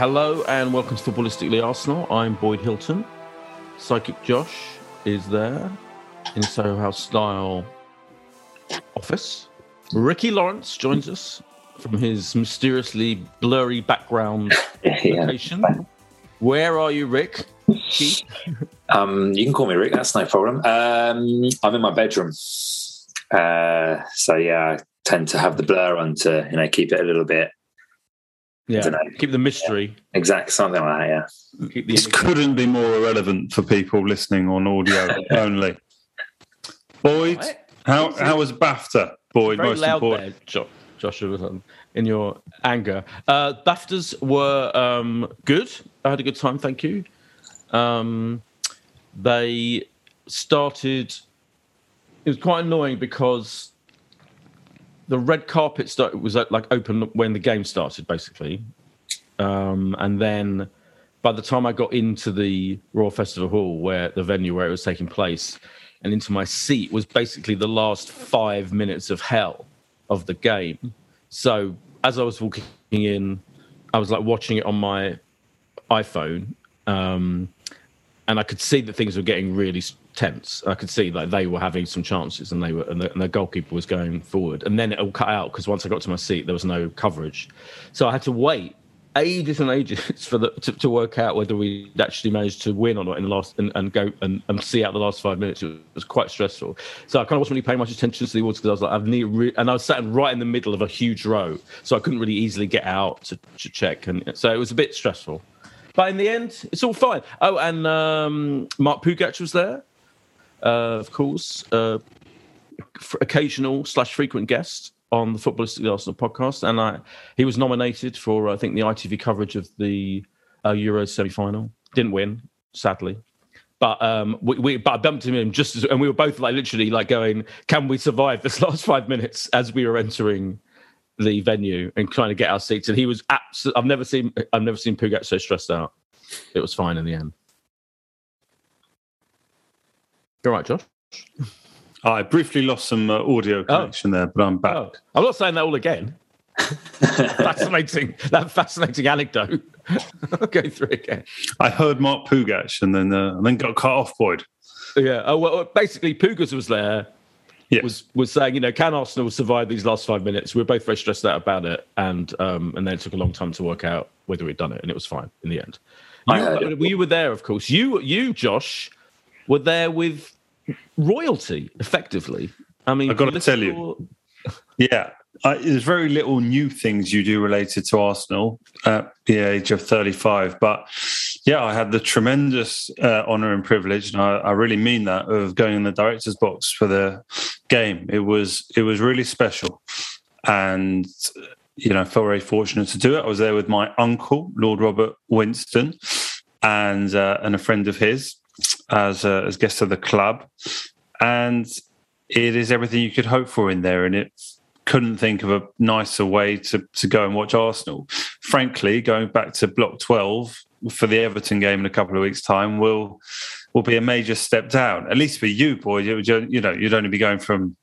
Hello and welcome to Footballistically Arsenal. I'm Boyd Hilton. Psychic Josh is there in Soho House style office. Ricky Lawrence joins us from his mysteriously blurry background Yeah. location. Where are you, Rick? Um, you can call me Rick. That's no problem. Um, I'm in my bedroom, uh, so yeah, I tend to have the blur on to you know keep it a little bit Yeah, dunno. keep the mystery. Exactly, something like that. Yeah. Keep the This couldn't be more irrelevant for people listening on audio only. Boyd, Right. how how was BAFTA? Boyd, very most loud important. there, Joshua, um, in your anger. Uh, BAFTAs were um, good. I had a good time, thank you. Um, they started. It was quite annoying because the red carpet start, was uh, like open when the game started, basically, um, and then by the time I got into the Royal Festival Hall, where the venue where it was taking place, and into my seat was basically the last five minutes of hell of the game. So as I was walking in, I was like watching it on my iPhone, um, and I could see that things were getting really tense. I could see like they were having some chances, and they were, and the, and the goalkeeper was going forward. And then it all cut out because once I got to my seat, there was no coverage, so I had to wait ages and ages for the to, to work out whether we actually managed to win or not in the last and, and go and, and see out the last five minutes. It was quite stressful. So I kind of wasn't really paying much attention to the awards because I was like, I've need re- and I was sat right in the middle of a huge row, so I couldn't really easily get out to, to check, and so it was a bit stressful. But in the end, it's all fine. Oh, and um, Mark Pougatch was there, of course, uh, occasional slash frequent guest on the Footballistic Arsenal podcast, and I, he was nominated for I think the ITV coverage of the uh, Euro semi-final. Didn't win, sadly. But um, we, we but I bumped into him just as, and we were both like literally like going, "Can we survive this last five minutes?" As we were entering the venue and trying to get our seats, and he was absolutely. I've never seen I've never seen Pougatch so stressed out. It was fine in the end. You all right, Josh? I briefly lost some uh, audio connection there, but I'm back. Oh, I'm not saying that all again. fascinating, that fascinating anecdote. I'll go through again. I heard Mark Pougatch and then uh, and then got cut off. Boyd. Yeah. Oh well. Basically, Pougatch was there. Yes. Was was saying, you know, can Arsenal survive these last five minutes? We were both very stressed out about it, and um, and then it took a long time to work out whether we'd done it, and it was fine in the end. You, I heard it. you were there, of course. You, you, Josh, were there with royalty, effectively. I mean, I've got to tell you. Yeah, I, there's very little new things you do related to Arsenal at the age of 35. But yeah, I had the tremendous uh, honour and privilege, and I, I really mean that, of going in the director's box for the game. It was it was really special, and you know, I felt very fortunate to do it. I was there with my uncle, Lord Robert Winston, and uh, and a friend of his as uh, as guests of the club. and it is everything you could hope for in there. And it couldn't think of a nicer way to, to go and watch Arsenal. Frankly, going back to Block 12 for the Everton game in a couple of weeks' time will will be a major step down. At least for you, boy, you, you know you'd only be going from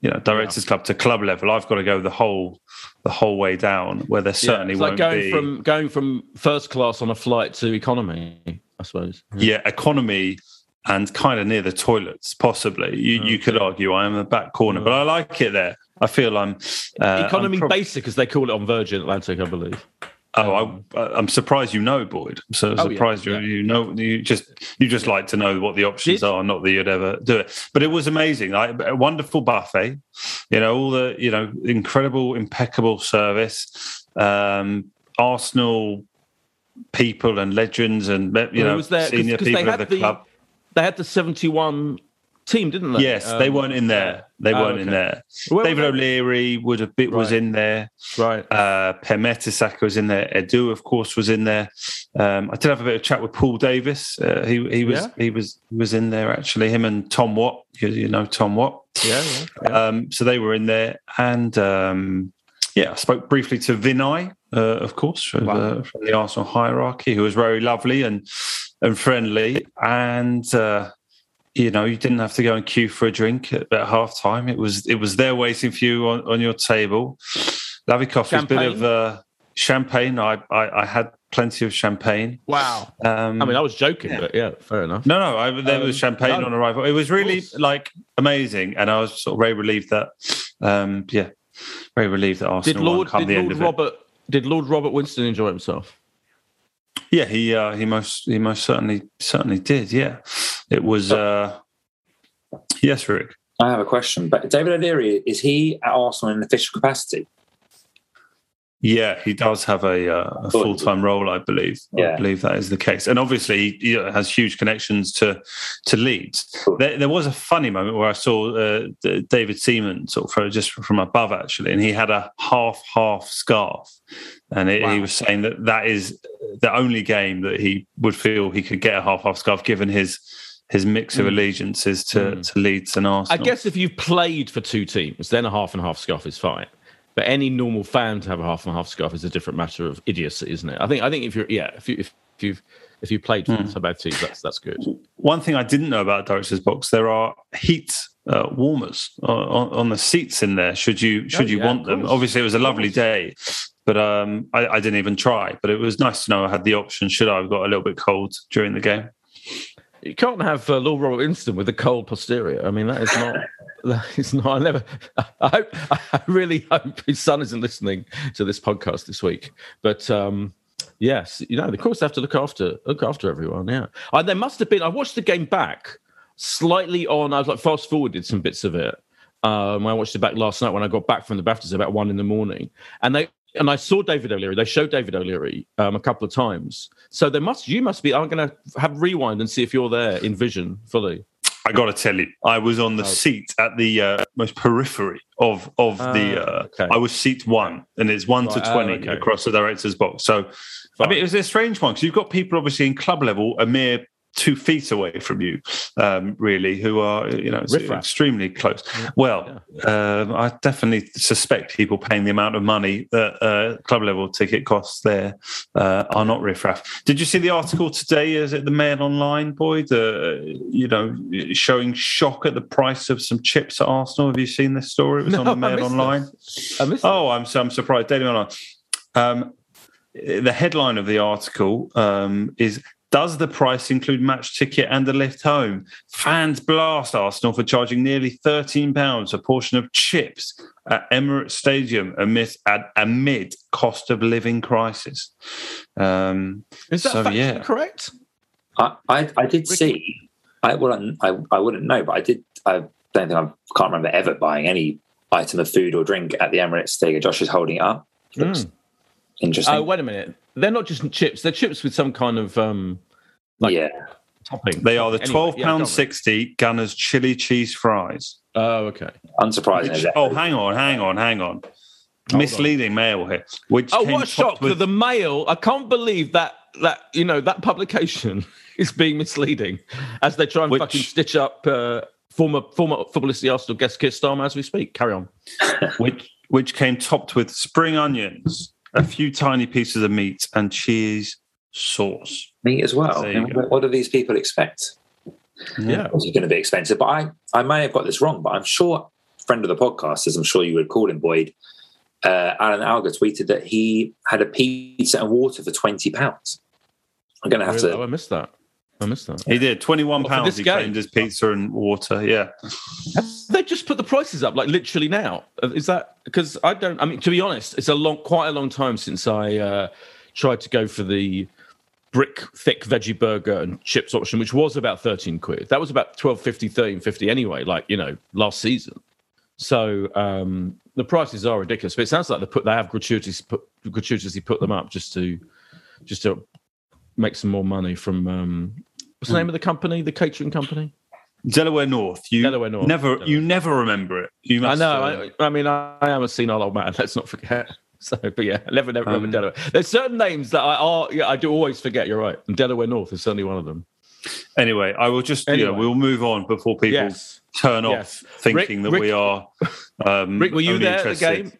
you know directors yeah. club to club level. I've got to go the whole the whole way down, where there certainly yeah, it's like going be... from going from first class on a flight to economy. I suppose. Yeah, economy and kind of near the toilets, possibly. You, okay. you could argue I am in the back corner, but I like it there. I feel I'm uh, economy I'm prob- basic, as they call it on Virgin Atlantic, I believe. Oh, um, I, am surprised you know, Boyd. I'm so oh, surprised yeah, you yeah. you know you just you just like to know what the options Did? are, not that you'd ever do it. But it was amazing, like a wonderful buffet. You know, all the you know incredible, impeccable service. Um, Arsenal people and legends and you know there, senior cause, cause people of the, the club. They had the 71 team, didn't they? Yes, um, they weren't in there. They oh, weren't okay. in there. Well, David O'Leary would have bit right. was in there. Right. Uh, Per Mertesacker was in there. Edu, of course, was in there. Um, I did have a bit of chat with Paul Davis. Uh, he he was yeah. he was was in there actually. Him and Tom Watt. You, you know Tom Watt. Yeah. yeah, yeah. Um, so they were in there, and um, yeah, I spoke briefly to Vinai, uh, of course, from, wow. the, from, the, Arsenal hierarchy, who was very lovely and and friendly, and uh, you know, you didn't have to go and queue for a drink at, at half time. It was it was there waiting for you on, on your table. Lovely coffee, a bit of uh, champagne. I, I, I had plenty of champagne. Wow. Um, I mean, I was joking, yeah. but yeah, fair enough. No, no, I, there um, was champagne no, on arrival. It was really like amazing, and I was sort of very relieved that, um, yeah, very relieved that Arsenal did Lord, come did the Lord end Robert, it. Did Lord Robert Winston enjoy himself? Yeah, he uh, he most he most certainly certainly did. Yeah, it was. Uh, yes, Rick. I have a question. But David O'Leary is he at Arsenal in official capacity? Yeah, he does have a, uh, a full time role, I believe. Yeah. I believe that is the case, and obviously he has huge connections to to Leeds. There, there, was a funny moment where I saw uh, David Seaman sort of just from above, actually, and he had a half half scarf, and it, wow. he was saying that that is the only game that he would feel he could get a half half scarf, given his his mix of mm. allegiances to, mm. to Leeds and Arsenal. I guess if you've played for two teams, then a half and half scarf is fine. But any normal fan to have a half and half scarf is a different matter of idiocy, isn't it? I think. I think if you're, yeah, if you if, if you've if you played for mm. teams, that's that's good. One thing I didn't know about Director's Box, there are heat uh, warmers on, on, the seats in there. Should you should oh, you yeah, want them? Obviously, it was a lovely day, but um, I, I, didn't even try. But it was nice to know I had the option. Should I have got a little bit cold during the game? You can't have uh, Lord Robert Winston with a cold posterior. I mean, that is not. that is not. I never. I hope. I really hope his son isn't listening to this podcast this week. But um, yes, you know, of course, they have to look after look after everyone. Yeah, I, there must have been. I watched the game back slightly on. I was like fast forwarded some bits of it. Um, I watched it back last night when I got back from the BAFTAs about one in the morning, and they and I saw David O'Leary. They showed David O'Leary um, a couple of times. So there must you must be. I'm going to have rewind and see if you're there in vision fully. I got to tell you, I was on the oh. seat at the uh, most periphery of of uh, the. Uh, okay. I was seat one, and it's one right. to twenty okay. across the director's box. So, Fine. I mean, it was a strange one because you've got people obviously in club level, a mere two feet away from you, um, really, who are you know extremely close. Yeah. Well, yeah. Um, I definitely suspect people paying the amount of money that uh, club level ticket costs there uh, are not riffraff. Did you see the article today? Is it the Mail Online, boy? The you know showing shock at the price of some chips at Arsenal. Have you seen this story? It was no, on the Mail Online. oh, I'm I'm surprised. Daily Online. Um, the headline of the article um, is does the price include match ticket and the lift home? Fans blast Arsenal for charging nearly £13 a portion of chips at Emirates Stadium amid, amid cost of living crisis. Um, Is that so, yeah. correct? I, I, I did see. I wouldn't. I, I wouldn't know, but I did. I don't think I can't remember ever buying any item of food or drink at the Emirates Stadium. Josh is holding it up. Mm. Interesting. Oh, wait a minute. They're not just chips. They're chips with some kind of um, like yeah topping. They are the twelve pound yeah, sixty Gunners chili cheese fries. Oh, okay. Unsurprising. Which, oh, hang on, hang on, hang on. Hold Misleading on. mail here. Which oh, what a shock! With... The mail. I can't believe that that you know that publication is being misleading as they try and which... fucking stitch up. Uh, former former footballist, the Arsenal guest Keir Starmer, as we speak. Carry on. which which came topped with spring onions, a few tiny pieces of meat, and cheese sauce. Meat as well. There you what, what do these people expect? Yeah. It's going to be expensive, but I, I may have got this wrong, but I'm sure, friend of the podcast, as I'm sure you would call him, Boyd, uh, Alan Alger tweeted that he had a pizza and water for £20. I'm going to have Really? to Oh, I missed that. I missed that. He did twenty-one pounds. this He game? claimed his pizza and water. Yeah, They just put the prices up, like literally now. Is that because I don't? I mean, to be honest, it's a long, quite a long time since I uh, tried to go for the brick thick veggie burger and chips option, which was about thirteen quid. That was about 12.50, 13.50 anyway. Like you know, last season. So um, the prices are ridiculous, but it sounds like they put they have gratuitously put gratuitously put them up just to just to make some more money from um, what's the name of the company, the catering company. Delaware North. You Delaware North. never, Delaware. you never remember it. You I know. uh, I, I mean, I, I am a senile old man. Let's not forget. So, but yeah, I never, never remember Um, Delaware. There's certain names that I are. Yeah, I do always forget. You're right. And Delaware North is certainly one of them. anyway, I will just, you know, we'll move on before people Yes. turn Yes. off thinking Rick- that we are. Um, Rick, were you only there at the game?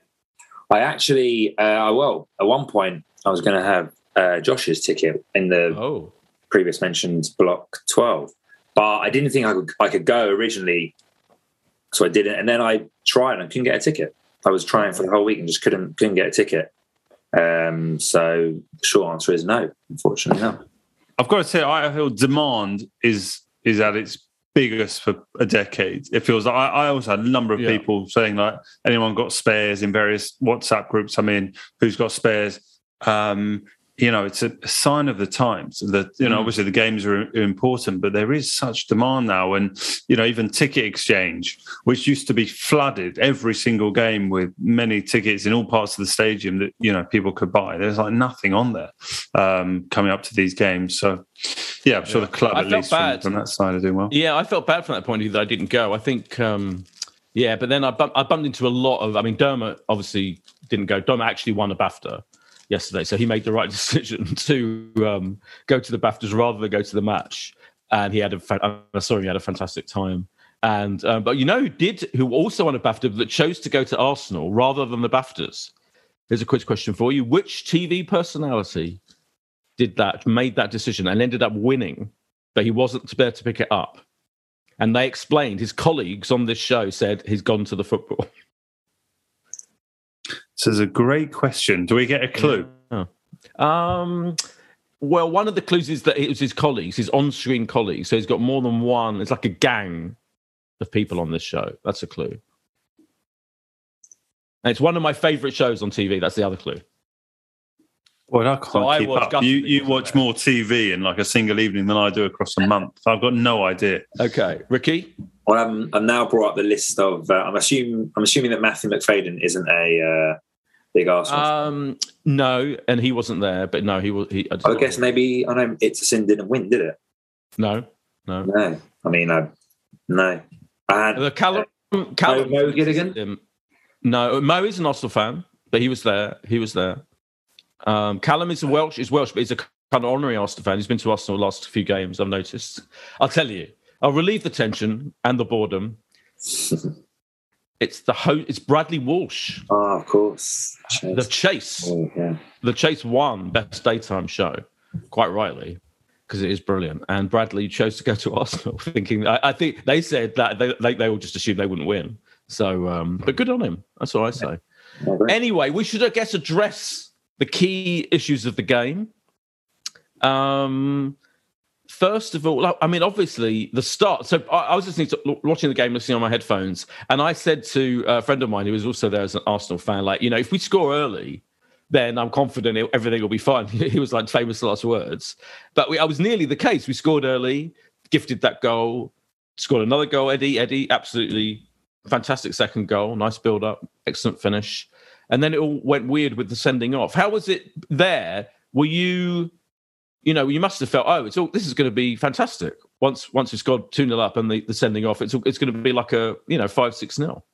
I actually, uh, well, at one point, I was going to have uh, Josh's ticket in the Oh, previous mentioned block 12 but i didn't think i could i could go originally so i didn't and then i tried and couldn't get a ticket i was trying for the whole week and just couldn't couldn't get a ticket um so the short answer is no unfortunately no I've got to say, I feel demand is is at its biggest for a decade. It feels like I, I also had a number of Yeah. people saying like, anyone got spares in various WhatsApp groups I'm in, who's got spares. Um, you know, it's a, sign of the times that, you know, Mm. obviously the games are, are important, but there is such demand now. And, you know, even ticket exchange, which used to be flooded every single game with many tickets in all parts of the stadium that, you know, people could buy. There's like nothing on there um, coming up to these games. So, yeah, I'm sure Yeah. the club, I at least from, from that side, are doing well. yeah. I felt bad from that point of view that I didn't go. I think, um, yeah, but then I, bump, I bumped into a lot of. I mean, Dermot obviously didn't go. Dermot actually won a BAFTA yesterday, so he made the right decision to um, go to the BAFTAs rather than go to the match. And he had a. fa- I. He had a fantastic time. And um, but you know who did? Who also won a BAFTA that chose to go to Arsenal rather than the BAFTAs? Here's a quiz question for you: Which TV personality did that? Made that decision and ended up winning, but he wasn't there to pick it up. And they explained his colleagues on this show said he's gone to the football. So it's a great question. Do we get a clue? Um, well, one of the clues is that it was his colleagues, his on-screen colleagues. So he's got more than one. It's like a gang of people on this show. That's a clue. And it's one of my favourite shows on TV. That's the other clue. Well, I can't So I keep up. You, you watch there. more TV in like a single evening than I do across a month. I've got no idea. Okay, Ricky. well i'm, I'm now brought up the list of uh, i'm assuming i'm assuming that matthew macfadyen isn't a uh, big arsenal. Um, no, and he wasn't there, but no, he was. He, I, i guess maybe i know it's a sin didn't win did it no, no. no i mean i no i had The Callum, Callum Mo Gilligan? Um, no, Mo is an Arsenal fan, but he was there. He was there. Um, Callum is a Welsh. Is Welsh, but he's a kind of honorary Arsenal fan. He's been to Arsenal the last few games. I've noticed. I'll tell you. I'll relieve the tension and the boredom. It's the ho- It's Bradley Walsh. oh of course The Chase. Oh, yeah. The Chase won best daytime show, quite rightly, because it is brilliant. And Bradley chose to go to Arsenal, thinking I, I think they said that they, they they all just assumed they wouldn't win. So, um, but good on him. That's what I say. Agree. Anyway, we should, I guess, address the key issues of the game. Um, first of all, I mean, obviously, the start. So I, I was listening to watching the game, listening on my headphones, and I said to a friend of mine who was also there as an Arsenal fan, like, you know, if we score early, then I'm confident it, everything will be fine. he was like famous last words, but we, I was nearly the case. We scored early, gifted that goal, scored another goal. Eddie, Eddie, absolutely fantastic second goal, nice build up, excellent finish, and then it all went weird with the sending off. How was it there? Were you, you know, you must have felt, oh, it's all this is going to be fantastic. Once once it's got two 0 up and the, the sending off, it's it's going to be like a you know five six nil.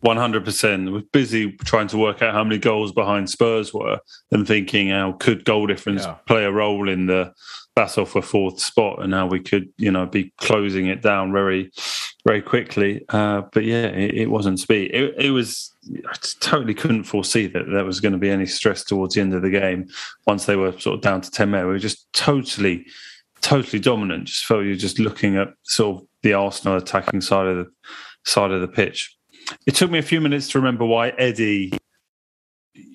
One hundred percent. We're busy trying to work out how many goals behind Spurs were, and thinking how could goal difference Yeah. play a role in the battle for fourth spot, and how we could, you know, be closing it down very very quickly. Uh, but yeah, it, it, wasn't speed. It, it was. I totally couldn't foresee that there was going to be any stress towards the end of the game. Once they were sort of down to ten men, we were just totally, totally dominant. Just felt you're just looking at sort of the Arsenal attacking side of the side of the pitch. It took me a few minutes to remember why Eddie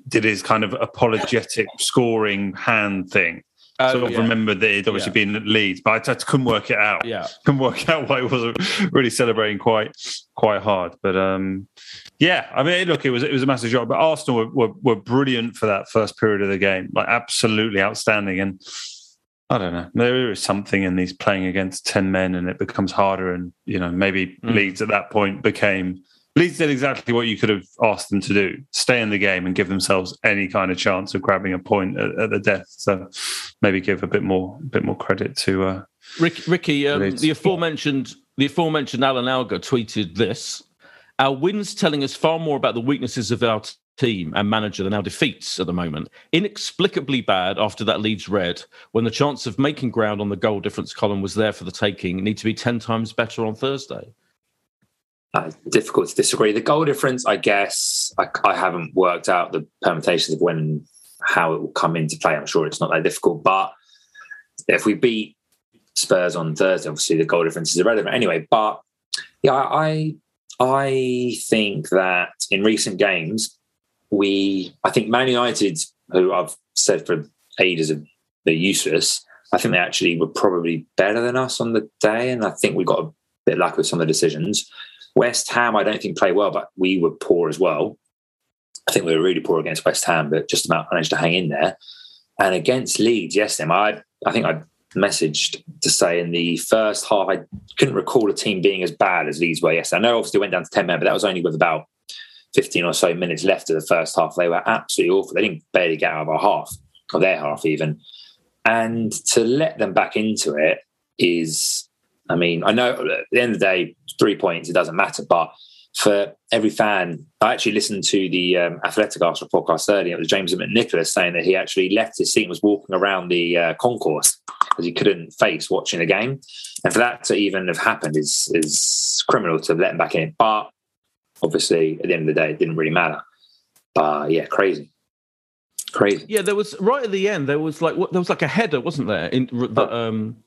did his kind of apologetic scoring hand thing uh, sort of yeah. remembered that he'd obviously yeah. been at Leeds, but I, couldn't work it out. Yeah, couldn't work out why he wasn't really celebrating quite quite hard. But um, yeah, I mean, look, it was it was a massive job. But Arsenal were, were, were brilliant for that first period of the game, like absolutely outstanding. And I don't know, there is something in these playing against ten men, and it becomes harder. And you know, maybe mm. Leeds at that point became Leeds did exactly what you could have asked them to do: stay in the game and give themselves any kind of chance of grabbing a point at, at the death. So maybe give a bit more, bit more credit to uh, Rick, Ricky. Um, the aforementioned, the aforementioned Alan Alga tweeted this: "Our wins telling us far more about the weaknesses of our team and manager than our defeats at the moment. Inexplicably bad after that Leeds red, when the chance of making ground on the goal difference column was there for the taking. Need to be ten times better on Thursday." Uh, difficult to disagree. The goal difference, I guess, I, I, haven't worked out the permutations of when, how it will come into play. I'm sure it's not that difficult, but if we beat Spurs on Thursday, obviously the goal difference is irrelevant anyway. But yeah, I I think that in recent games, we I think Man United, who I've said for ages are they're useless. I think they actually were probably better than us on the day, and I think we got a bit lucky with some of the decisions. West Ham, I don't think play well, but we were poor as well. I think we were really poor against West Ham, but just about managed to hang in there. And against Leeds, yes. I I think I messaged to say in the first half, I couldn't recall a team being as bad as Leeds were yesterday. I know obviously went down to 10 men, but that was only with about 15 or so minutes left of the first half. They were absolutely awful. They didn't barely get out of our half, or their half even. And to let them back into it is I mean, I know at the end of the day, three points, it doesn't matter. But for every fan, I actually listened to the um, Athletic Arsenal podcast earlier. It was James McNicholas saying that he actually left his seat and was walking around the uh, concourse because he couldn't face watching the game. And for that to even have happened is is criminal to let him back in. But obviously, at the end of the day, it didn't really matter. But yeah, crazy. Crazy. Yeah, there was right at the end. There was like what, there was like a header, wasn't there? In the, um,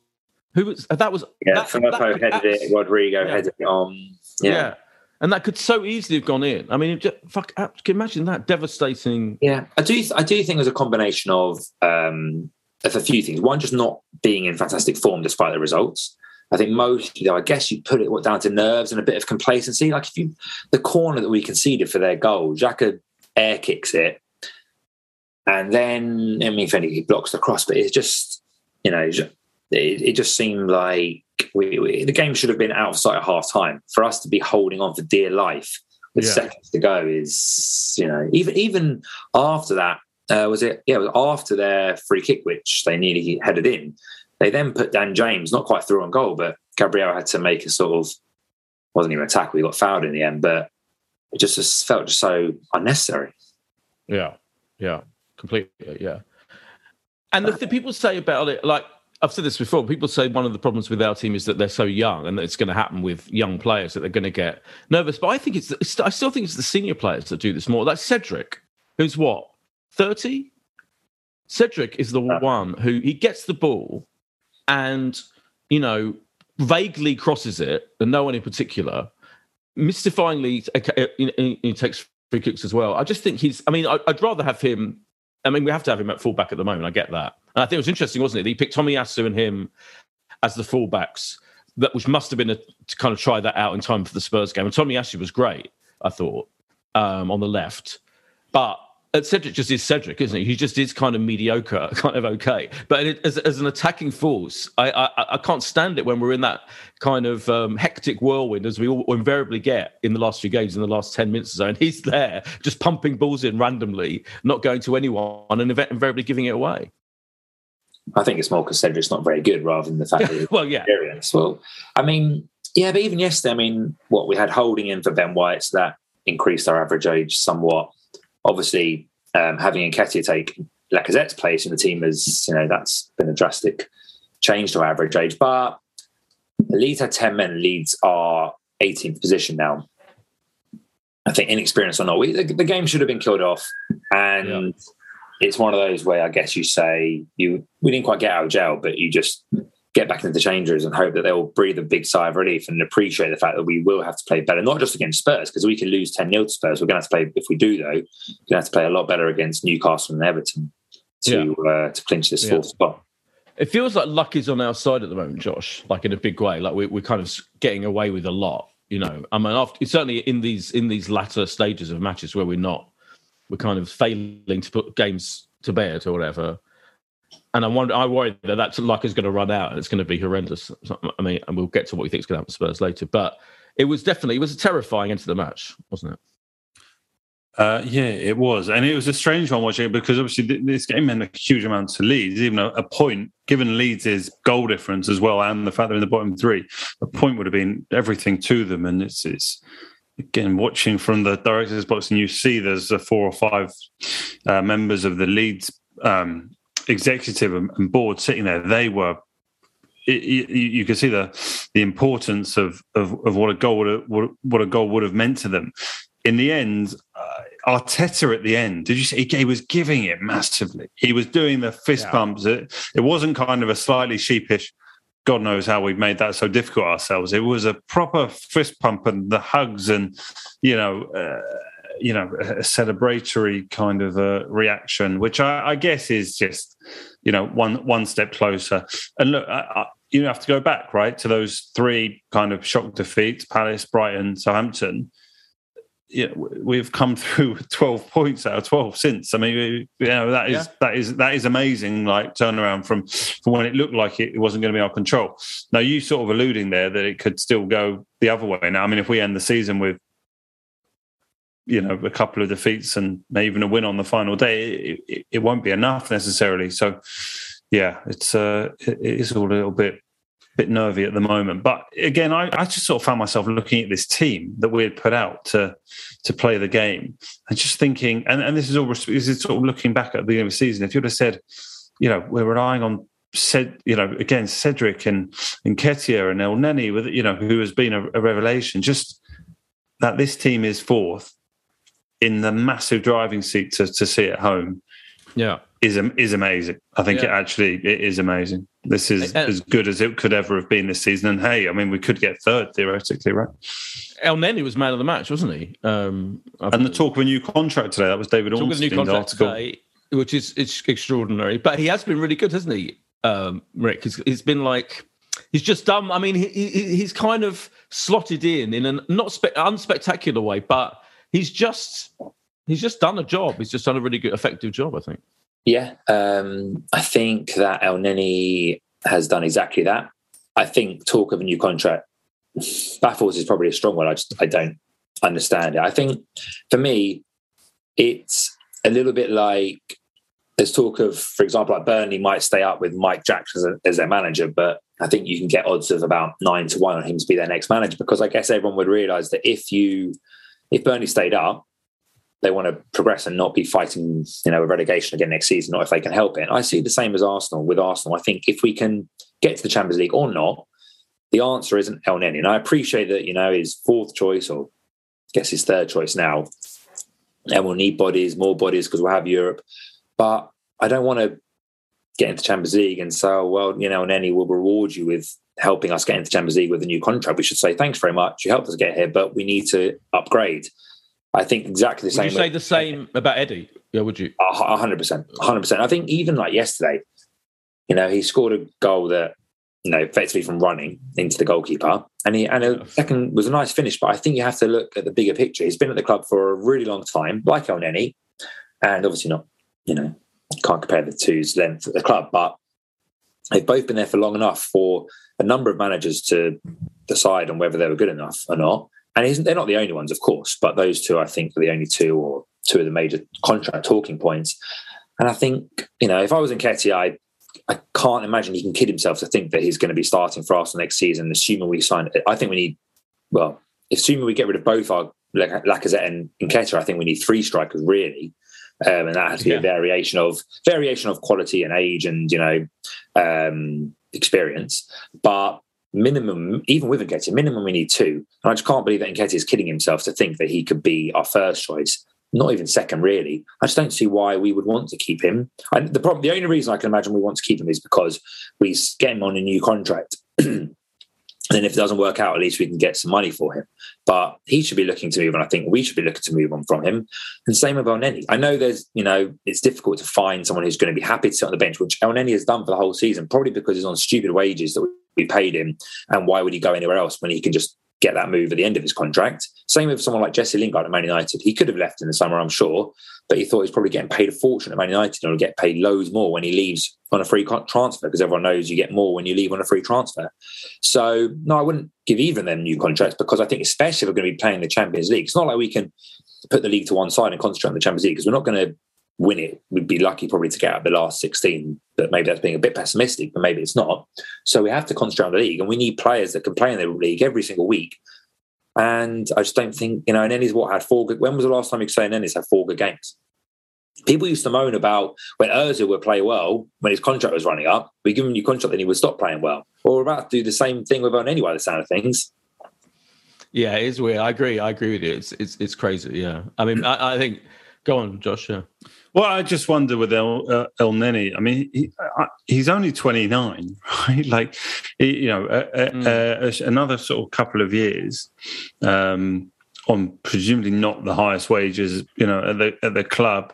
who was that? Was yeah, that, Firpo headed abs- it. Rodrigo yeah. headed it on. Yeah. yeah. And that could so easily have gone in. I mean, just, fuck, can you imagine that devastating? Yeah, I do. I do think there's a combination of um, of a few things. One, just not being in fantastic form despite the results. I think most, you know, I guess you put it down to nerves and a bit of complacency. Like if you, the corner that we conceded for their goal, Xhaka air kicks it, and then I mean, if anything, he blocks the cross, but it's just, you know, it, it just seemed like we, we, the game should have been out of sight at half time. For us to be holding on for dear life with yeah. seconds to go is, you know, even even after that, uh, was it? Yeah, it was after their free kick, which they nearly headed in. They then put Dan James, not quite through on goal, but Gabriel had to make a sort of wasn't even a tackle. He got fouled in the end, but it just, just felt just so unnecessary. Yeah, yeah, completely, yeah. And the, the people say about it, like I've said this before. People say one of the problems with our team is that they're so young, and that it's going to happen with young players that they're going to get nervous. But I think it's, it's I still think it's the senior players that do this more. Like Cedric, who's what thirty. Cedric is the one who he gets the ball, and you know vaguely crosses it, and no one in particular. Mystifyingly, uh, he takes free kicks as well. I just think he's. I mean, I'd rather have him. I mean, we have to have him at fullback at the moment. I get that and I think it was interesting, wasn't it? He picked Tomiyasu and him as the fullbacks, that which must have been a, to kind of try that out in time for the Spurs game. And Tomiyasu was great, I thought, um, on the left. But Cedric just is Cedric, isn't he? He just is kind of mediocre, kind of okay. But as, as an attacking force, I, I, I can't stand it when we're in that kind of um, hectic whirlwind as we all invariably get in the last few games, in the last ten minutes or so. And he's there, just pumping balls in randomly, not going to anyone, and invariably giving it away. I think it's more because Cedric's not very good rather than the fact that well, yeah. Experience. Well, I mean, yeah, but even yesterday, I mean, what we had holding in for Ben White, so that increased our average age somewhat. Obviously, um, having Nketiah take Lacazette's place in the team is, you know, that's been a drastic change to our average age. But Leeds had 10 men. Leeds are 18th position now. I think inexperienced or not, we, the, the, game should have been killed off, and yeah. It's one of those where I guess you say you we didn't quite get out of jail, but you just get back into the changers and hope that they'll breathe a big sigh of relief and appreciate the fact that we will have to play better, not just against Spurs, because we can lose 10 0 to Spurs. We're going to have to play, if we do, though, we're going to have to play a lot better against Newcastle and Everton to yeah. uh, to clinch this fourth yeah. spot. It feels like luck is on our side at the moment, Josh, like in a big way. Like we, we're kind of getting away with a lot, you know. I mean, after, certainly in these in these latter stages of matches where we're not, we're kind of failing to put games to bed or whatever and I wonder, I worry that that luck is going to run out and it's going to be horrendous. I mean, and we'll get to what we think is going to happen to Spurs later. But it was definitely it was a terrifying end to the match, wasn't it? Uh, yeah, it was, and it was a strange one watching it because obviously this game meant a huge amount to Leeds. Even a, a point, given Leeds' goal difference as well, and the fact they're in the bottom three, a point would have been everything to them. And it's, it's again watching from the director's box, and you see there's a four or five uh, members of the Leeds um, executive and board sitting there, they were. It, you, you could see the the importance of, of, of what a goal would have, what a goal would have meant to them. In the end, uh, Arteta at the end, did you see he, he, was giving it massively? He was doing the fist yeah. pumps. It, it wasn't kind of a slightly sheepish. God knows how we've made that so difficult ourselves. It was a proper fist pump and the hugs and you know. Uh, you know a celebratory kind of a reaction, which I, I guess is just you know one one step closer. And look, I, I, you have to go back right to those three kind of shock defeats: Palace, Brighton, Southampton. You know, we've come through 12 points out of 12 since. I mean, you know, that is yeah. that is that is amazing. Like turnaround from from when it looked like it, wasn't going to be our control. Now you sort of alluding there that it could still go the other way. Now, I mean, if we end the season with you know a couple of defeats and maybe even a win on the final day, it, it, it won't be enough necessarily. So yeah, it's uh, it is all a little bit bit nervy at the moment. But again, I, I just sort of found myself looking at this team that we had put out to to play the game and just thinking, and, and this is all this is sort of looking back at the beginning of the season. If you'd have said, you know, we're relying on said you know again Cedric and and Nketiah and El Elneny with you know who has been a, a revelation just that this team is fourth in the massive driving seat to, to see at home yeah is is amazing i think yeah. it actually it is amazing this is and, as good as it could ever have been this season and hey i mean we could get third theoretically right Elneny was man of the match wasn't he um, and the talk of a new contract today that was david Ornstein's article today, which is it's extraordinary but he has been really good hasn't he um, rick he's, been like he's just done i mean he, he, he's kind of slotted in in a not spe- unspectacular way but he's just he's just done a job. He's just done a really good, effective job. I think. Yeah, um, I think that Elneny has done exactly that. I think talk of a new contract baffles is probably a strong one. I just I don't understand it. I think for me, it's a little bit like there's talk of, for example, like Burnley might stay up with Mike Jackson as, as, their manager, but I think you can get odds of about nine to one on him to be their next manager because I guess everyone would realise that if you if Burnley stayed up, they want to progress and not be fighting, you know, a relegation again next season, or if they can help it. I see the same as Arsenal. With Arsenal, I think if we can get to the Champions League or not, the answer isn't Elneny. And I appreciate that, you know, his fourth choice, or I guess his third choice now, and we'll need bodies, more bodies, because we'll have Europe. But I don't want to get into Champions League and say, oh, well, you know, Elneny will reward you with helping us get into Champions League with a new contract. We should say, thanks very much. You helped us get here, but we need to upgrade. I think exactly the would same. Would you say the same about Eddie? Yeah, would you? hundred percent, hundred percent. I think even like yesterday, you know, he scored a goal that you know effectively from running into the goalkeeper, and he and a second was a nice finish. But I think you have to look at the bigger picture. He's been at the club for a really long time, like Elneny, and obviously not, you know, can't compare the two's length at the club, but they've both been there for long enough for a number of managers to decide on whether they were good enough or not. And they're not the only ones, of course, but those two, I think, are the only two or two of the major contract talking points. And I think, you know, if I was Nketiah, I, I can't imagine he can kid himself to think that he's going to be starting for Arsenal next season, assuming we sign. I think we need, well, assuming we get rid of both our Lacazette and Nketiah, I think we need three strikers, really. Um, and that has to be yeah. a variation of variation of quality and age and you know um, experience. But minimum, even with Nketiah, minimum we need two. And I just can't believe that Nketiah is kidding himself to think that he could be our first choice, not even second, really. I just don't see why we would want to keep him. And the problem, the only reason I can imagine we want to keep him is because we get him on a new contract. And if it doesn't work out, at least we can get some money for him. But he should be looking to move on. I think we should be looking to move on from him. And same with Elneny. I know there's, you know, it's difficult to find someone who's going to be happy to sit on the bench, which Elneny has done for the whole season, probably because he's on stupid wages that we paid him. And why would he go anywhere else when he can just get that move at the end of his contract? Same with someone like Jesse Lingard at Man United. He could have left in the summer, I'm sure, but he thought he was probably getting paid a fortune at Man United and will get paid loads more when he leaves on a free transfer because everyone knows you get more when you leave on a free transfer. So, no, I wouldn't give even them new contracts because I think, especially if we're going to be playing the Champions League, it's not like we can put the league to one side and concentrate on the Champions League because we're not going to win it. We'd be lucky probably to get out the last 16, maybe that's being a bit pessimistic, but maybe it's not. So we have to concentrate on the league and we need players that can play in the league every single week. And I just don't think, you know, and Ennis what had four good, when was the last time you could say Ennis had four good games? People used to moan about when Ozil would play well when his contract was running up. We give him a new contract, then he would stop playing well. Well, we're about to do the same thing with Elneny by the sound of things. Yeah, it is weird. I agree. I agree with you. It's it's it's crazy. Yeah. I mean, I, I think. Go on, Josh. Yeah. Well, I just wonder with El, uh, Elneny. I mean, he, uh, he's only twenty nine, right? Like, he, you know, uh, mm. another sort of couple of years. Um, on presumably not the highest wages, you know, at the at the club.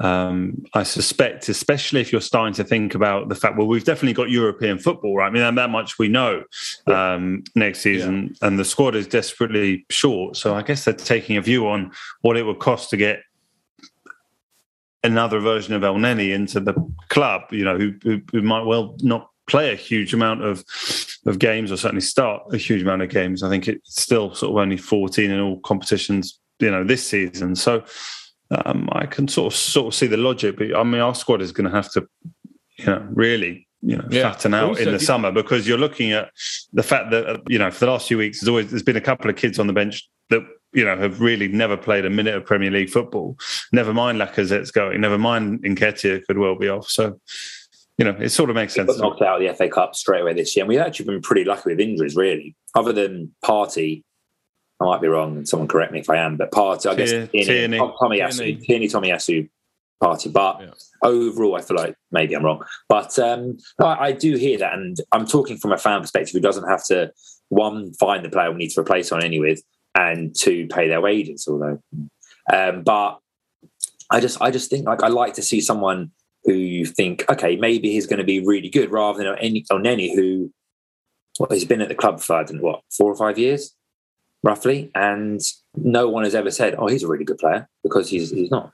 Um, I suspect, especially if you're starting to think about the fact, well, we've definitely got European football, right? I mean, that much we know um, next season, yeah. and the squad is desperately short. So I guess they're taking a view on what it would cost to get another version of El Elneny into the club, you know, who, who, who might well not play a huge amount of of games, or certainly start a huge amount of games. I think it's still sort of only 14 in all competitions, you know, this season. So um, I can sort of sort of see the logic, but I mean, our squad is going to have to, you know, really. You know, yeah. fatten out also, in the summer because you're looking at the fact that uh, you know for the last few weeks there's always there's been a couple of kids on the bench that you know have really never played a minute of Premier League football. Never mind Lacazette's going. Never mind Nketiah could well be off. So you know, it sort of makes sense. Got knocked out of the FA Cup straight away this year, and we've actually been pretty lucky with injuries, really. Other than Partey, I might be wrong, and someone correct me if I am, but Partey, I guess Tierney, Tomiyasu, Tierney, Tomiyasu, Partey. But yeah. overall, I feel like maybe I'm wrong. But um, I, I, do hear that, and I'm talking from a fan perspective who doesn't have to one find the player we need to replace on any with, and two pay their wages. Although, um, but I just I just think like I like to see someone who you think, okay, maybe he's going to be really good, rather than any Elneny who well, he's been at the club for what four or five years, roughly, and no one has ever said, "Oh, he's a really good player," because he's he's not.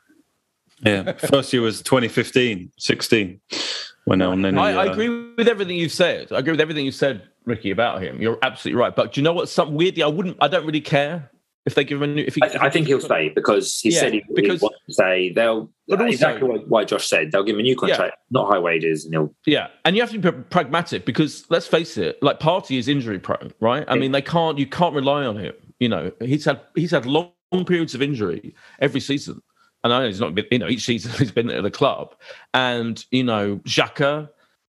Yeah, first year was 2015, 16. When Elneny, I, uh... I agree with everything you've said. I agree with everything you said, Ricky, about him. You're absolutely right. But do you know what? Some weirdly, I wouldn't. I don't really care if they give him a new. If he, I, I think he'll stay because he yeah, said he, because, he wants to stay. They'll also, exactly what, what, Josh said. They'll give him a new contract, yeah. not high wages, and he'll. Yeah, and you have to be pragmatic because let's face it, like Partey is injury prone, right? I yeah. mean, they can't. You can't rely on him. You know, he's had he's had long periods of injury every season. And I know he's not been, you know, each season he's been at the club. And, you know, Xhaka,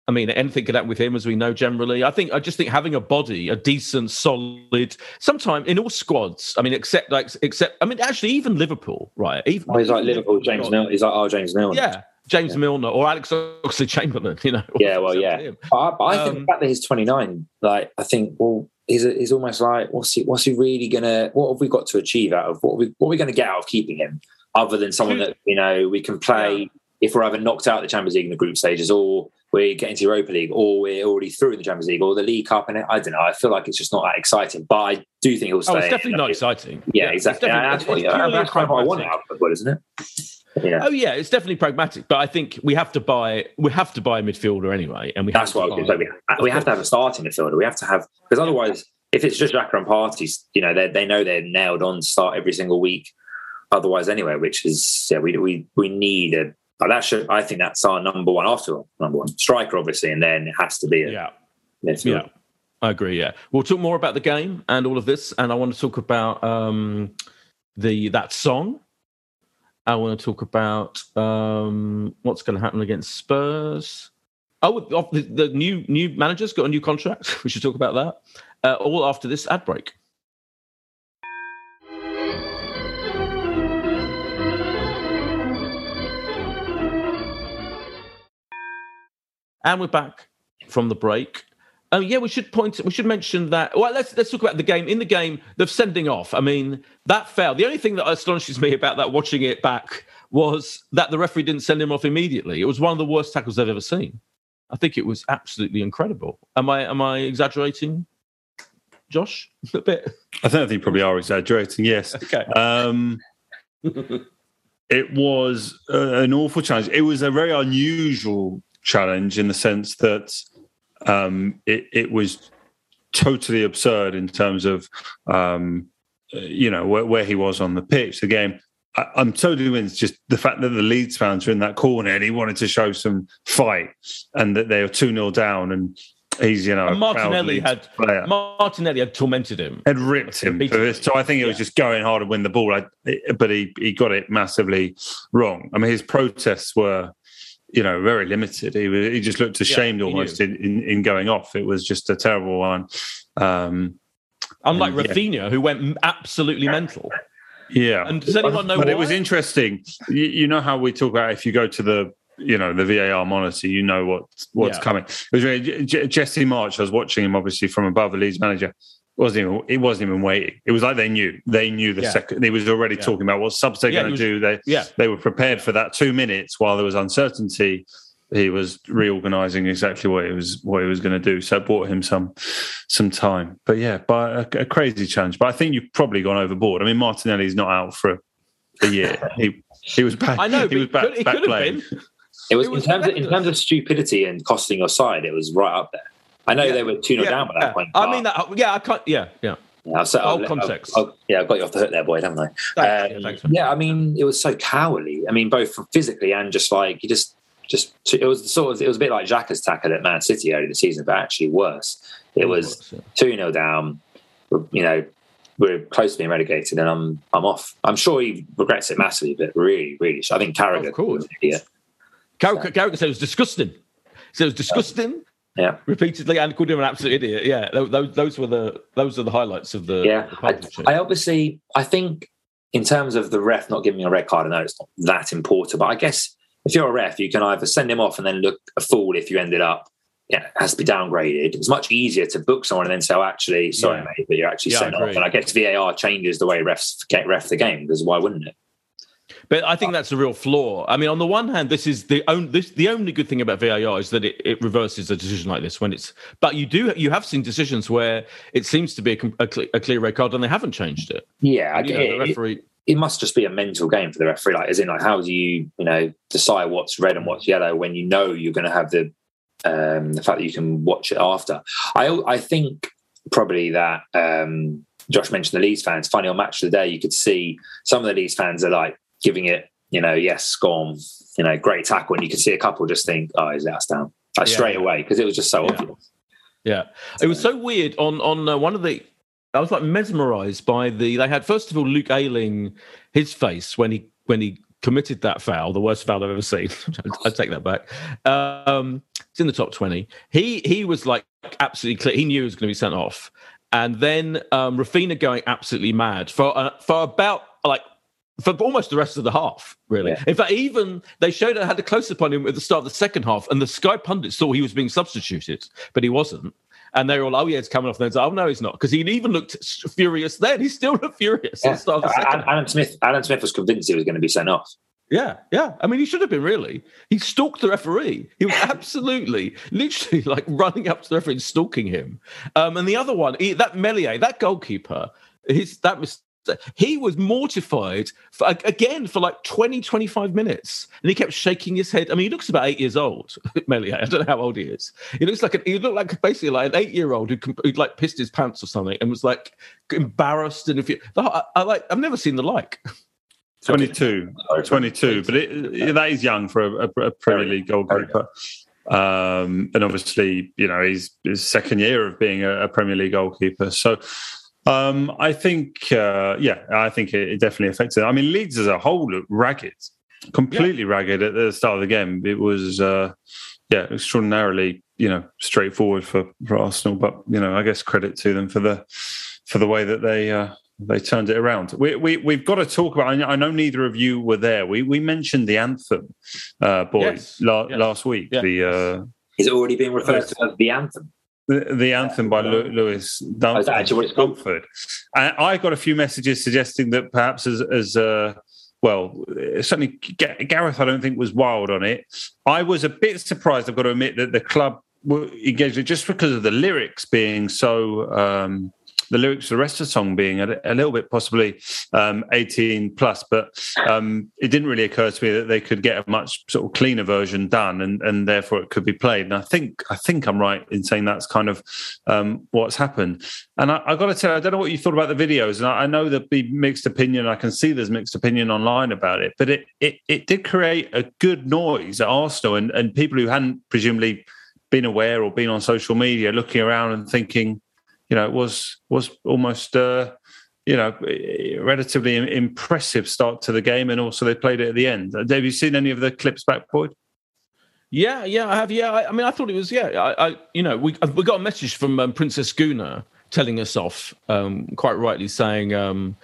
I mean, anything could happen with him, as we know generally. I think I just think having a body, a decent, solid, sometimes in all squads. I mean, except like except I mean, actually, even Liverpool, right? Even oh, he's like Liverpool, James Milner. He's like our James Milner. Yeah, James yeah. Milner or Alex Oxlade Chamberlain. You know. Yeah, well, yeah. I, I um, think the fact that he's 29, like I think, well, he's he's almost like, what's he what's he really gonna? What have we got to achieve out of what are we what are we going to get out of keeping him? Other than someone that you know we can play if we're either knocked out of the Champions League in the group stages or we're getting to Europa League or we're already through in the Champions League or the League Cup. And I don't know. I feel like it's just not that exciting. But I do think he'll stay. Oh, it's definitely not exciting. Yeah, yeah exactly. That's, what, yeah, that's kind of what I want out of football, isn't it? Yeah. Oh yeah, it's definitely pragmatic, but I think we have to buy we have to buy a midfielder anyway, and we that's what was going to say. We have to have a starting midfielder. We have to have because otherwise, if it's just Xhaka and Partey's, you know, they they know they're nailed on to start every single week. Otherwise, anyway, which is yeah, we we we need a that should, I think that's our number one after all, number one striker, obviously, and then it has to be a yeah, yeah. I agree. Yeah, we'll talk more about the game and all of this, and I want to talk about um, the that song. I want to talk about um, what's going to happen against Spurs. Oh, the, the new new manager's got a new contract. We should talk about that. Uh, all after this ad break. And we're back from the break. Oh yeah, we should point. We should mention that. Well, let's let's talk about the game. In the game, the sending off. I mean, that fell. The only thing that astonishes me about that, watching it back, was that the referee didn't send him off immediately. It was one of the worst tackles I've ever seen. I think it was absolutely incredible. Am I am I exaggerating, Josh? A bit. I think I think you probably are exaggerating. Yes. Okay. Um, it was uh, an awful challenge. It was a very unusual challenge in the sense that um, it, it, was totally absurd in terms of um, you know where, where, he was on the pitch. The game. I, am totally convinced just the fact that the Leeds fans are in that corner and he wanted to show some fight and that they were 2 0 down and he's you know and Martinelli had player. Martinelli had tormented him had ripped him so I think it was yeah. just going hard to win the ball I, but he he got it massively wrong I mean his protests were you know, very limited. He, he just looked ashamed yeah, almost in, in, in, going off. It was just a terrible one. Um, Unlike and, Raphinha, yeah. who went absolutely mental. Yeah. And does anyone know But why? it was interesting. You, you, know how we talk about if you go to the you know the VAR monitor, you know what what's yeah. coming. It was really, Jesse Marsch. I was watching him obviously from above the Leeds manager wasn't even it wasn't even waiting. It was like they knew they knew the yeah. second. He was already yeah. talking about what subs they're yeah, going to do. They yeah. they were prepared for that two minutes while there was uncertainty. He was reorganizing exactly what he was what he was going to do. So it bought him some some time. But yeah, but a, a, crazy challenge. But I think you've probably gone overboard. I mean, Martinelli's not out for a, a year. he he was back. I know. He was back. Could, back playing. It was, it was in terms of, in terms of stupidity and costing your side. It was right up there. I know yeah. they were 2 0 yeah. down by that point. I mean, that, yeah, I can't, yeah, yeah. Yeah, so I'll, context. I'll, I'll, yeah, I got you off the hook there, boy, haven't I? Thanks, um, yeah, thanks, yeah, I mean, it was so cowardly. I mean, both physically and just like you just, just it was sort of it was a bit like Xhaka's tackle at Man City earlier in the season, but actually worse. It was two 0 down. You know, we're close to being relegated, and I'm I'm off. I'm sure he regrets it massively, but really, really, I think Carragher was an idiot. Carragher, Carragher said it was disgusting. So it was disgusting yeah, repeatedly, and called him an absolute idiot. Yeah, those, those were the those are the highlights of the. Yeah, the I, I, obviously I think in terms of the ref not giving a red card, I know it's not that important, but I guess if you're a ref, you can either send him off and then look a fool if you ended up. Yeah, has to be downgraded. It's much easier to book someone and then say, oh, actually, sorry, yeah. mate, but you're actually yeah, sent off. And I guess VAR changes the way refs get ref the game because why wouldn't it? But I think that's a real flaw. I mean, on the one hand, this is the only this, the only good thing about VAR is that it, it, reverses a decision like this when it's. But you do you have seen decisions where it seems to be a, a, a clear red card and they haven't changed it. Yeah, you know, it, the referee. It, must just be a mental game for the referee. Like, as in, like, how do you you know decide what's red and what's yellow when you know you're going to have the um, the fact that you can watch it after. I I think probably that. Um, Josh mentioned the Leeds fans. Funny on Match of the Day, you could see some of the Leeds fans are like giving it, you know, yes, gone, you know, great tackle. And you can see a couple just think, oh, he's let down like, yeah. straight away because it was just so yeah. obvious. Yeah. It was so weird on, on uh, one of the, I was like mesmerized by the, they had, first of all, Luke Ayling, his face when he, when he committed that foul, the worst foul I've ever seen. I take that back. Um, it's in the top 20. He, he was like absolutely clear. He knew he was going to be sent off. And then um, Raphinha going absolutely mad for uh, for about like for almost the rest of the half, really. Yeah. In fact, even they showed I had a close up on him at the start of the second half, and the Sky pundits thought he was being substituted, but he wasn't. And they were all, "Oh yeah, it's coming off." And then, "Oh no, he's not," because he even looked furious then. He's still looked furious yeah. at the start of the second. Adam Smith, Adam Smith was convinced he was going to be sent off. Yeah, yeah. I mean, he should have been really. He stalked the referee. He was absolutely, literally, like running up to the referee and stalking him. Um, and the other one, he, that Meslier, that goalkeeper, his that was he was mortified for, again for like 20 25 minutes. And he kept shaking his head. I mean he looks about eight years old Meslier. i don't know how old he is. He looks like an, he looked like basically like an eight year old who who'd like pissed his pants or something and was like embarrassed and if you I, I like i've never seen the like. 22 22 but it, that is young for a, a premier league goalkeeper. um, and obviously you know he's his second year of being a, a premier league goalkeeper. So um, I think, uh, yeah, I think it, it, definitely affected. I mean, Leeds as a whole looked ragged, completely yeah. ragged at the start of the game. It was, uh, yeah, extraordinarily you know straightforward for for Arsenal. But you know, I guess credit to them for the for the way that they. Uh, they turned it around. We, we we've got to talk about. I know neither of you were there. We we mentioned the anthem, uh, boys, yes. La, yes. last week. Yes. The uh, is it already been referred to as the anthem? The, the anthem by Louis Dunford. Actually what it's called? Dunford. And I got a few messages suggesting that perhaps as as uh, well, certainly Gareth, I don't think was wild on it. I was a bit surprised. I've got to admit that the club engaged just because of the lyrics being so. Um, the lyrics for the rest of the song being a, a little bit possibly um, 18 plus, but um, it didn't really occur to me that they could get a much sort of cleaner version done, and, and therefore it could be played. And I think I think I'm right in saying that's kind of um, what's happened. And I, have got to tell you, I don't know what you thought about the videos, and I, I know there'll be mixed opinion. I can see there's mixed opinion online about it, but it it, it did create a good noise at Arsenal, and, and people who hadn't presumably been aware or been on social media looking around and thinking you know, it was was almost uh, you know relatively impressive start to the game, and also they played it at the end. Uh, have you seen any of the clips back, Boyd? Yeah, yeah, I have. Yeah, I, I mean, I thought it was. Yeah, I, I you know, we we got a message from um, Princess Gooner telling us off, um, quite rightly saying. Um,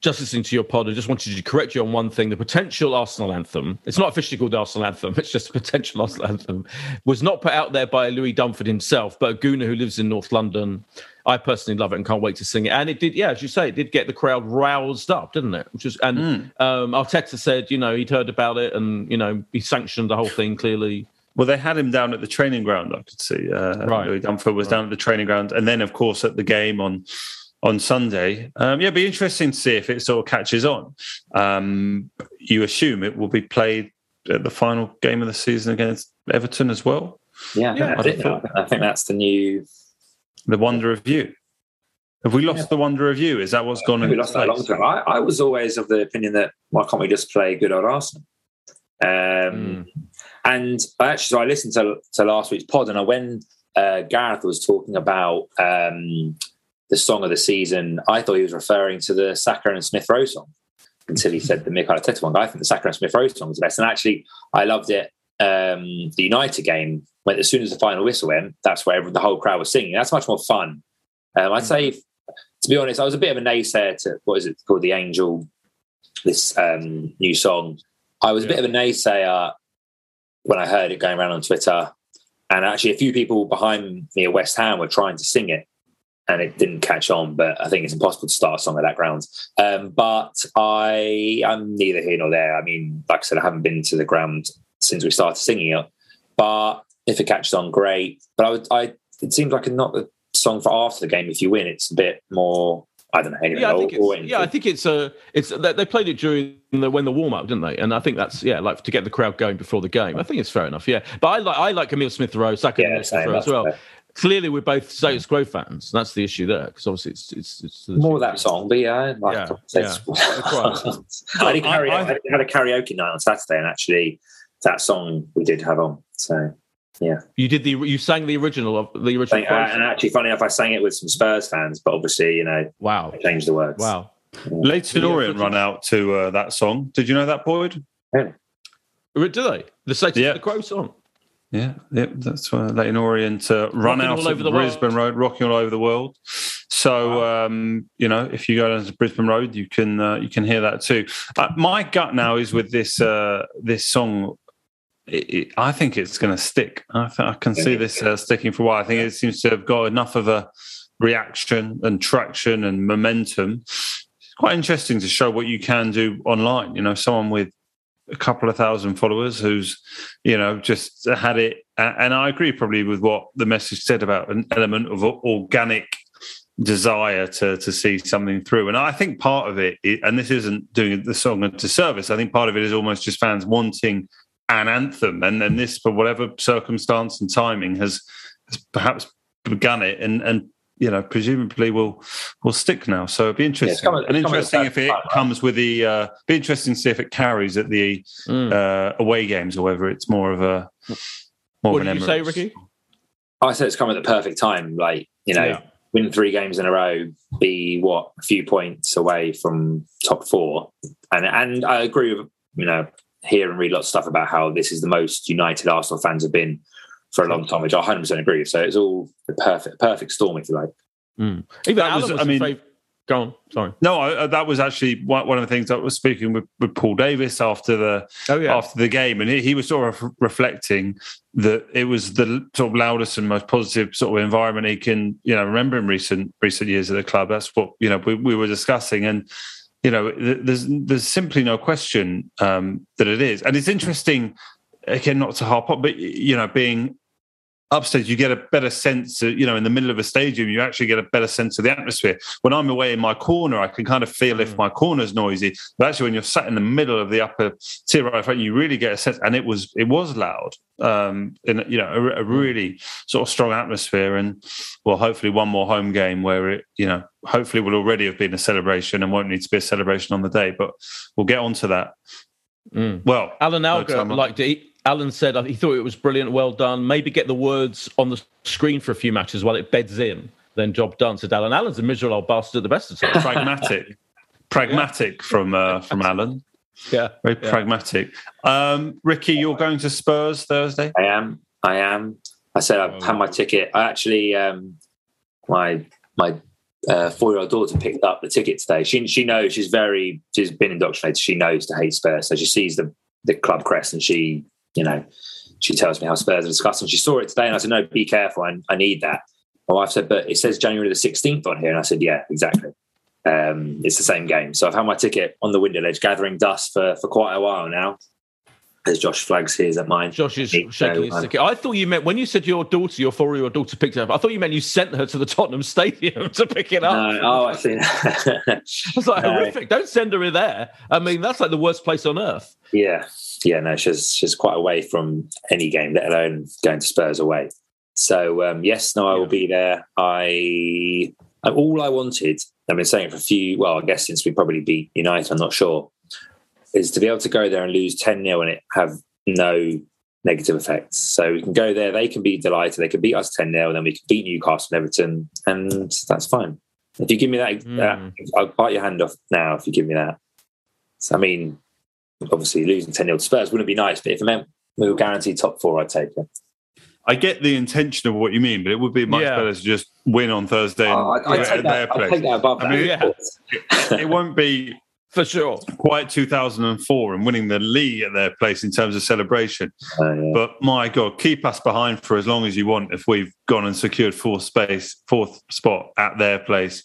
just listening to your pod, I just wanted to correct you on one thing. The potential Arsenal anthem, it's not officially called the Arsenal anthem, it's just a potential Arsenal anthem, was not put out there by Louis Dunford himself, but a Gooner who lives in North London. I personally love it and can't wait to sing it. And it did, yeah, as you say, it did get the crowd roused up, didn't it? Which is, and mm. um, Arteta said, you know, he'd heard about it and, you know, he sanctioned the whole thing clearly. Well, they had him down at the training ground. I could see. Uh, right. Louis Dunford was right. down at the training ground, and then, of course, at the game on on Sunday. Um, yeah, it'd be interesting to see if it sort of catches on. Um, you assume it will be played at the final game of the season against Everton as well. Yeah, yeah I, think, I, think, that's the new the wonder of you. Have we lost yeah. the wonder of you? Is that what's gone? We lost that long time. I, I, was always of the opinion that why can't we just play good old Arsenal? Um, mm. And I actually, so I listened to, to last week's pod, and when uh, Gareth was talking about um, the song of the season, I thought he was referring to the Saka and Smith Rowe song until he said the Mikel Arteta one. I think the Saka and Smith Rowe song was the best. And actually, I loved it. Um, the United game, when as soon as the final whistle went, that's where the whole crowd was singing. That's much more fun. Um, I'd say, to be honest, I was a bit of a naysayer to what is it called, the Angel, this um, new song. I was a bit of a naysayer when I heard it going around on Twitter. And actually, a few people behind me at West Ham were trying to sing it and it didn't catch on. But I think it's impossible to start a song at that ground. Um, but I, I'm neither here nor there. I mean, like I said, I haven't been to the ground since we started singing it. But if it catches on, great. But I would, I, it seems like not the song for after the game. If you win, it's a bit more. I don't know. Yeah, I think it's, yeah, I think it's a. It's they played it during the when the warm up, didn't they? And I think that's yeah, like to get the crowd going before the game. I think it's fair enough. Yeah, but I like I like Emile Smith Rowe, second yeah, Smith Rowe as well. Fair clearly we're both status quo fans. That's the issue there because obviously it's it's, it's more that song, but yeah, like yeah, yeah. I, did I, I, I, had a karaoke night on Saturday, and actually that song we did have on. So yeah, you did the you sang the original of the original, uh, and actually, funny enough, I sang it with some Spurs fans, but obviously, you know, wow, I changed the words. Wow, yeah. Leyton Orient run out to uh, that song. Did you know that, Boyd? Yeah. Did they? The Satan yeah. the Crow song. Yeah, yep, that's why Leyton Orient uh, run out of Brisbane world. Road, rocking all over the world. So wow. um, you know, if you go down to Brisbane Road, you can uh, you can hear that too. Uh, my gut now is with this uh, this song. It, it, I think it's going to stick. I, th- I, can see this uh, sticking for a while. I think it seems to have got enough of a reaction and traction and momentum. It's quite interesting to show what you can do online. You know, someone with a couple of thousand followers who's you know just had it. And i agree probably with what the message said about an element of organic desire to to see something through. And i think part of it and this isn't doing the song a disservice i think part of it is almost just fans wanting an anthem. And then this for whatever circumstance and timing has, has perhaps begun it. And and you know, presumably will will stick now. So it'd be interesting. Yeah, and interesting if it comes with the. Uh, be interesting to see if it carries at the mm. uh, away games or whether it's more of a. More what did you say, Ricky? I said it's come at the perfect time. Like you know, yeah. win three games in a row, be what a few points away from top four, and and I agree with you know hear and read lots of stuff about how this is the most united Arsenal fans have been for a long time, which I 100 percent agree. So it's all the perfect perfect storm, if you like. Mm. Even That Alan was- was, I mean- fav- Go on. Sorry. No, I, that was actually one one of the things I was speaking with, with Paul Davis after the Oh yeah. after the game, and he, he was sort of reflecting that it was the sort of loudest and most positive sort of environment he can you know remember in recent recent years at the club. That's what you know we, we were discussing, and you know there's there's simply no question um, that it is, and it's interesting again not to harp on, but you know being upstairs you get a better sense of, you know in the middle of a stadium you actually get a better sense of the atmosphere when i'm away in my corner i can kind of feel if my corner's noisy but actually when you're sat in the middle of the upper tier right front you really get a sense and it was it was loud um in you know a, a really sort of strong atmosphere and well hopefully one more home game where it you know hopefully will already have been a celebration and won't need to be a celebration on the day but we'll get on to that Mm. well Alan Alger liked it. Alan said he thought it was brilliant, well done. Maybe get the words on the screen for a few matches while it beds in. Then job done. Said Alan. Alan's a miserable old bastard at the best of times. pragmatic pragmatic from uh from alan yeah. Very Yeah. pragmatic. Um, Ricky, you're going to Spurs Thursday. I am. I am. I said I've had my ticket. I actually, um, my my uh, four year old daughter picked up the ticket today. She she knows she's very she's been indoctrinated. She knows to hate Spurs, so she sees the the club crest and she you know she tells me how Spurs are disgusting. She saw it today and I said, no, be careful. I, I need that. My wife said, but it says January the 16th on here. And I said, yeah, exactly. Um, it's the same game. So I've had my ticket on the window ledge, gathering dust for, for quite a while now. As Josh flags his at mine. Josh is shaking so, his um, ticket. I thought you meant when you said your daughter, your four-year-old daughter picked it up. I thought you meant you sent her to the Tottenham Stadium to pick it up. No, oh, I see. I was like, No. horrific. Don't send her in there. I mean, that's like the worst place on earth. yeah, yeah. No, she's she's quite away from any game, let alone going to Spurs away. So um, yes, no, I will be there. I all I wanted. I've been saying for a few. Well, I guess since we probably beat United, I'm not sure. Is to be able to go there and lose ten 0 and it have no negative effects. So we can go there. They can be delighted. They can beat us ten 0 and then we can beat Newcastle and Everton, and that's fine. If you give me that, Mm. that I'll bite your hand off now. If you give me that. So, I mean, obviously losing 10 0 to Spurs wouldn't be nice, but if it meant we were guaranteed top four, I'd take it. I get the intention of what you mean, but it would be much Yeah. better to just win on Thursday Oh, and I'd, I'd take that, I'd take that above I that. mean, yeah. it won't be For sure. quite 2004 and winning the league at their place in terms of celebration. Uh, yeah. But my God, keep us behind for as long as you want if we've gone and secured fourth space, fourth spot at their place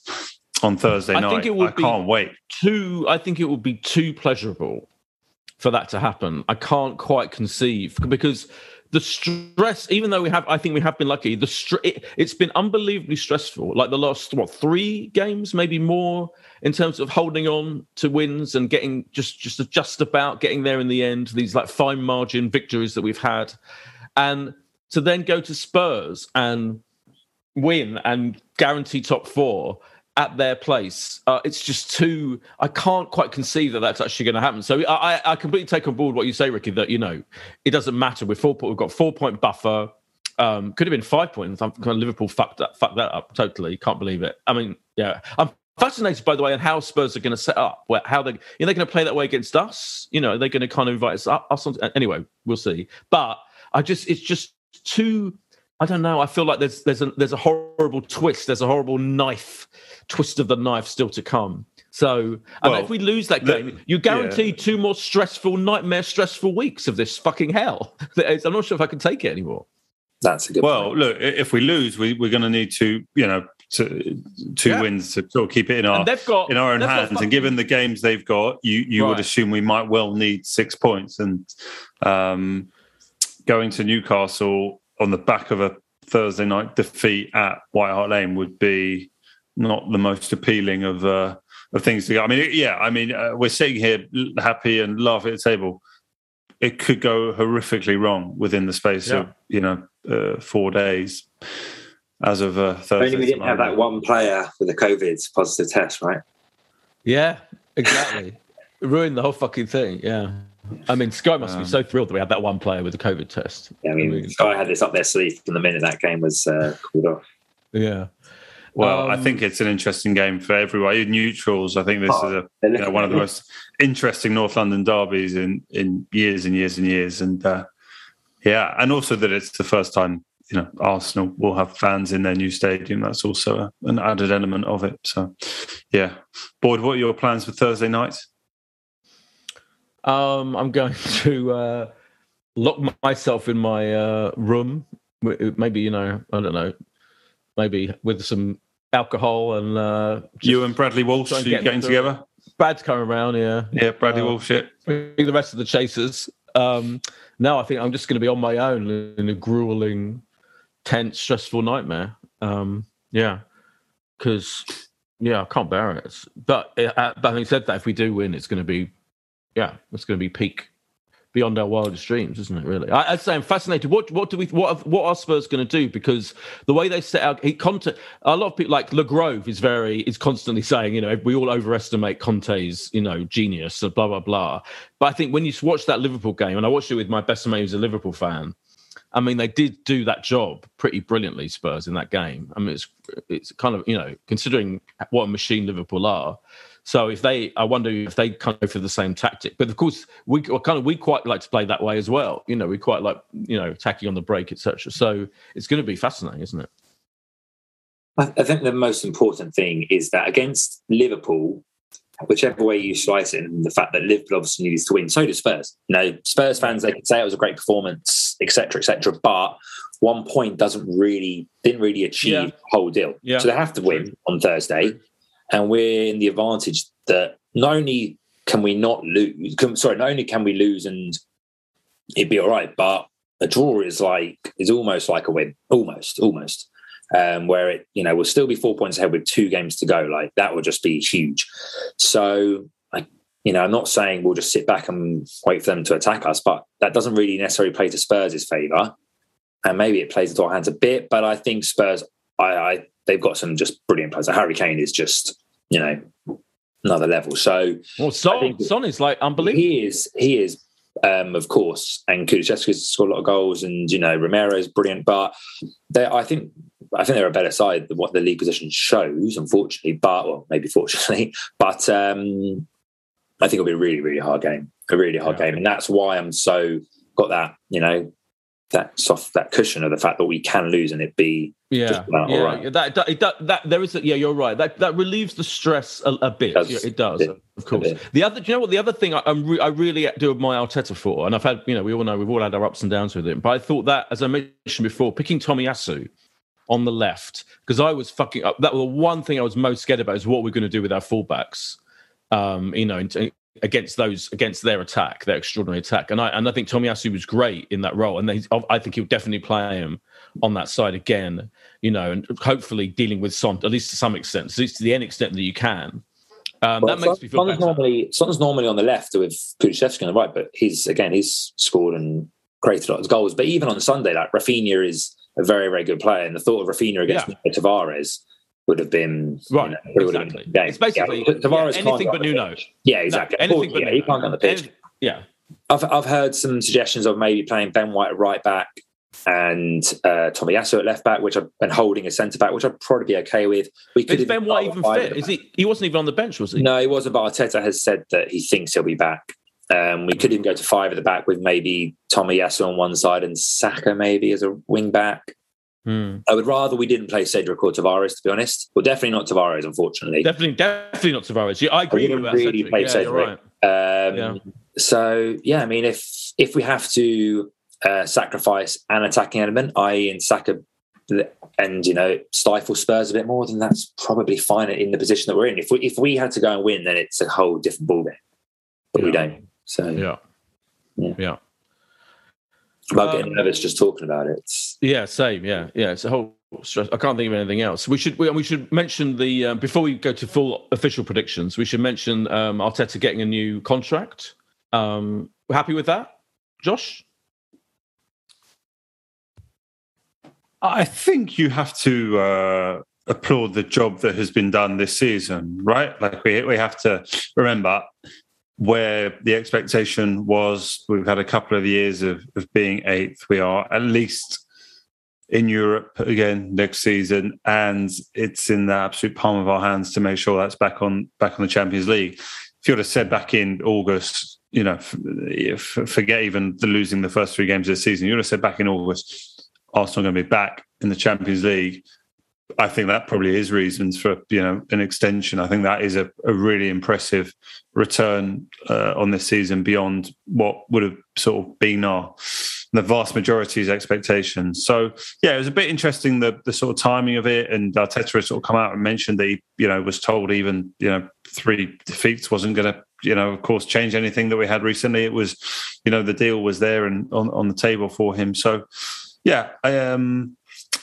on Thursday I night. think it would I be- can't wait. too i think it would be too pleasurable for that to happen i can't quite conceive because the stress even though we have i think we have been lucky the str- it, it's been unbelievably stressful. Like the last what three games maybe more in terms of holding on to wins and getting just just just about getting there in the end these like fine margin victories that we've had. And to then go to spurs and win and guarantee top four at their place. Uh, it's just too. I can't quite conceive that that's actually going to happen. So I, I- completely take on board what you say, Ricky. That you know, it doesn't matter. We're four. We've got four point buffer. Um, could have been five points. I'm, Liverpool fucked that fucked that up totally. Can't believe it. I mean, yeah. I'm fascinated by the way and how Spurs are going to set up. Where how they you know, they're going to play that way against us. You know, they're going to kind of invite us up. Us on, anyway, we'll see. But I just it's just too. I don't know. I feel like there's there's a there's a horrible twist. There's a horrible knife twist of the knife still to come. So, and Well, if we lose that the- game, you guarantee two more stressful, nightmare, stressful weeks of this fucking hell. I'm not sure if I can take it anymore. That's a good Well, point. look, if we lose, we, we're going to need to, you know, to, two Yeah. wins to sort of keep it in our got in our own hands. fucking- And given the games they've got, you you would assume we might well need six points. And um, going to Newcastle on the back of a Thursday night defeat at White Hart Lane would be not the most appealing of uh, of things to go. I mean, yeah, I mean, uh, we're sitting here happy and laughing at the table. It could go horrifically wrong within the space of you know uh, four days. As of uh, Thursday, Only we didn't have that one player with a COVID positive test, right? yeah, exactly. It ruined the whole fucking thing. Yeah, I mean, Sky must be Um, so thrilled that we had that one player with the COVID test. Yeah, I mean, I mean- Sky had this up their sleeve from the minute that game was uh, called off. Yeah. Well, I Um, think it's an interesting game for everyone. Even Neutrals, I think this Oh, is a you know, one of the most interesting North London derbies in in years and years and years. And uh, Yeah, and also that it's the first time you know Arsenal will have fans in their new stadium. That's also a, an added element of it. So, yeah, Boyd, what are your plans for Thursday night? Um, I'm going to uh, lock myself in my uh, room. Maybe you know, I don't know, maybe with some alcohol and uh, you and Bradley Walsh getting together. Brad's coming around, yeah. Yeah, Bradley uh, Walsh. The rest of the chasers. Um, now I think I'm just going to be on my own in a grueling, tense, stressful nightmare. Um, yeah, because yeah, I can't bear it. But, uh, but having said that, if we do win, it's going to be yeah, it's going to be peak beyond our wildest dreams, isn't it? Really, I, would say I'm fascinated. What what do we what what are Spurs going to do? Because the way they set out he, Conte, a lot of people like Le Grove is very is constantly saying, you know, we all overestimate Conte's you know genius, blah blah blah. But I think when you watch that Liverpool game, and I watched it with my best mate who's a Liverpool fan. I mean, they did do that job pretty brilliantly, Spurs, in that game. I mean, it's it's kind of you know considering what a machine Liverpool are so if they, I wonder if they kind of go for the same tactic. But of course, we kind of we quite like to play that way as well. You know, we quite like you know attacking on the break, etc. So it's going to be fascinating, isn't it? I think the most important thing is that against Liverpool, whichever way you slice it, and the fact that Liverpool obviously needs to win, so does Spurs. You know, Spurs fans they could say it was a great performance, etc., etc. but one point doesn't really didn't really achieve yeah. the whole deal. Yeah. So they have to win on Thursday and we're in the advantage that not only can we not lose, can, sorry, not only can we lose and it'd be all right, but a draw is like is almost like a win, almost, almost. Um, where it, you know, will still be four points ahead with two games to go. Like that would just be huge. So, I, you know, I'm not saying we'll just sit back and wait for them to attack us, but that doesn't really necessarily play to Spurs' favour. And maybe it plays into our hands a bit, but I think Spurs, I, I they've got some just brilliant players. Harry Kane is just you know another level. So well, Son, Son is like unbelievable. He is. He is. Um, of course, and Kulusevski's scored a lot of goals, and you know Romero is brilliant. But I think I think they're a better side than what the league position shows, unfortunately. But well, maybe fortunately. But um, I think it'll be a really, really hard game, a really hard yeah. game, and that's why I'm so got that you know that soft that cushion of the fact that we can lose and it be yeah. yeah right. that, that, that, that there is a, yeah you're right. That that relieves the stress a, a bit. It does, yeah, it does bit, of course. The other do you know what? The other thing I, re- I really do admire Arteta for and I've had you know we all know we've all had our ups and downs with him but I thought that as I mentioned before picking Tomiyasu on the left because I was fucking up that was the one thing I was most scared about is what we're going to do with our fullbacks. Um, you know, in, against those against their attack, their extraordinary attack. And I and I think Tomiyasu was great in that role, and they, I think he'll definitely play him on that side again. You know, and hopefully dealing with Son at least to some extent, at least to the end extent that you can. Um, well, that makes Son, me feel Son's better. normally Son's normally on the left with Kulusevski on the right, but he's again he's scored and created a lot of goals. But even on Sunday, like Raphinha is a very very good player, and the thought of Raphinha against yeah. Tavares would have been right. You know, exactly. Been it's basically yeah, Tavares yeah, anything but Nuno. Yeah, exactly. No, anything but yeah, Nuno. he can't get on the pitch. Anything, yeah, I've I've heard some suggestions of maybe playing Ben White at right back and uh, Tomiyasu at left back, which I've been holding a centre back, which I'd probably be okay with. We could. Is Ben White even fit? Is he? He wasn't even on the bench, was he? No, he wasn't. But Arteta has said that he thinks he'll be back. Um, we could even go to five at the back with maybe Tomiyasu on one side and Saka maybe as a wing back. Hmm. I would rather we didn't play Cedric or Tavares, to be honest. Well, definitely not Tavares, unfortunately. Definitely, definitely not Tavares. Yeah, I agree. I with really Cedric. play yeah, Cedric. Right. Um, yeah. So yeah, I mean, if if we have to uh, sacrifice an attacking element, i.e., in Saka, and you know stifle Spurs a bit more, then that's probably fine in the position that we're in. If we if we had to go and win, then it's a whole different ballgame. But yeah. we don't. So yeah, yeah. yeah about um, getting nervous just talking about it. Yeah, same. Yeah, yeah. It's a whole stress. I can't think of anything else. We should we, we should mention the um, before we go to full official predictions. We should mention um, Arteta getting a new contract. Um, we're happy with that, Josh. I think you have to uh, applaud the job that has been done this season, right? Like we we have to remember where the expectation was we've had a couple of years of, of being eighth. We are at least in Europe again next season, and it's in the absolute palm of our hands to make sure that's back on back on the Champions League. If you would have said back in August, you know, forget even the losing the first three games of the season. You would have said back in August, Arsenal going to be back in the Champions League. I think that probably is reasons for you know an extension. I think that is a, a really impressive return uh, on this season beyond what would have sort of been our the vast majority's expectations. So yeah, it was a bit interesting the the sort of timing of it. And Arteta has sort of come out and mentioned that he you know was told even you know three defeats wasn't going to you know of course change anything that we had recently. It was you know the deal was there and on on the table for him. So yeah, I um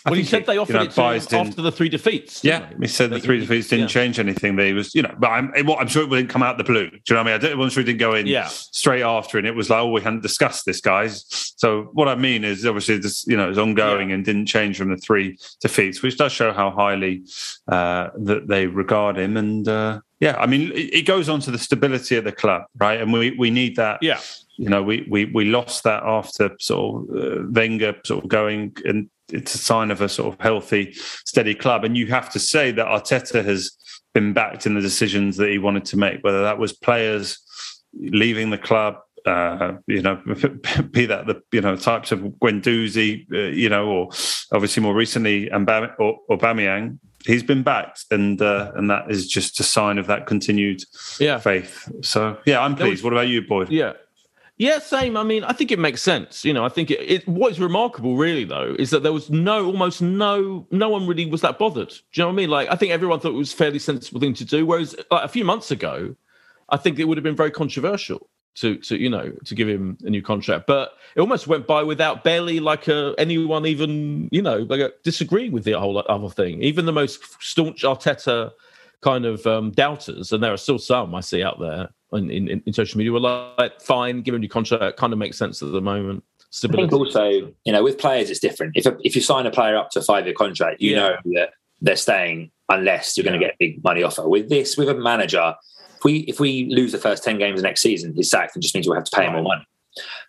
well, he said they offered you know, it to him after the three defeats. Yeah, he said the three defeats didn't yeah. change anything. But he was, you know, but I'm, I'm sure it didn't come out the blue. Do you know what I mean? I wasn't sure it didn't go in yeah. straight after, and it was like, oh, we hadn't discussed this, guys. So what I mean is, obviously, this, you know, it's ongoing yeah. and didn't change from the three defeats, which does show how highly uh, that they regard him. And uh, yeah, I mean, it, it goes on to the stability of the club, right? And we we need that. Yeah you know, we we we lost that after sort of uh, Wenger sort of going, and it's a sign of a sort of healthy, steady club. And you have to say that Arteta has been backed in the decisions that he wanted to make, whether that was players leaving the club, uh, you know, be that the you know types of Guendouzi, uh, you know, or obviously more recently Mbam- or Aubameyang. He's been backed, and uh, and that is just a sign of that continued yeah. faith. So yeah, I'm pleased. Was, what about you, Boyd? Yeah, yeah, same. I mean, I think it makes sense. You know, I think it, it, What is remarkable, really, though, is that there was no, almost no, no one really was that bothered. Do you know what I mean? Like, I think everyone thought it was a fairly sensible thing to do. Whereas, like a few months ago, I think it would have been very controversial to, to you know, to give him a new contract. But it almost went by without barely like a, anyone even, you know, like a, disagreeing with the whole other thing. Even the most staunch Arteta kind of um, doubters, and there are still some I see out there in, in, in social media were like, fine, give him your contract, kind of makes sense at the moment. Stability. I think also, you know, with players, it's different. If, if you sign a player up to a five year contract, you yeah. know that they're staying unless you're yeah. going to get a big money offer. With this, with a manager, if we if we lose the first ten games next season, his sacked, it just means we'll have to pay him more money.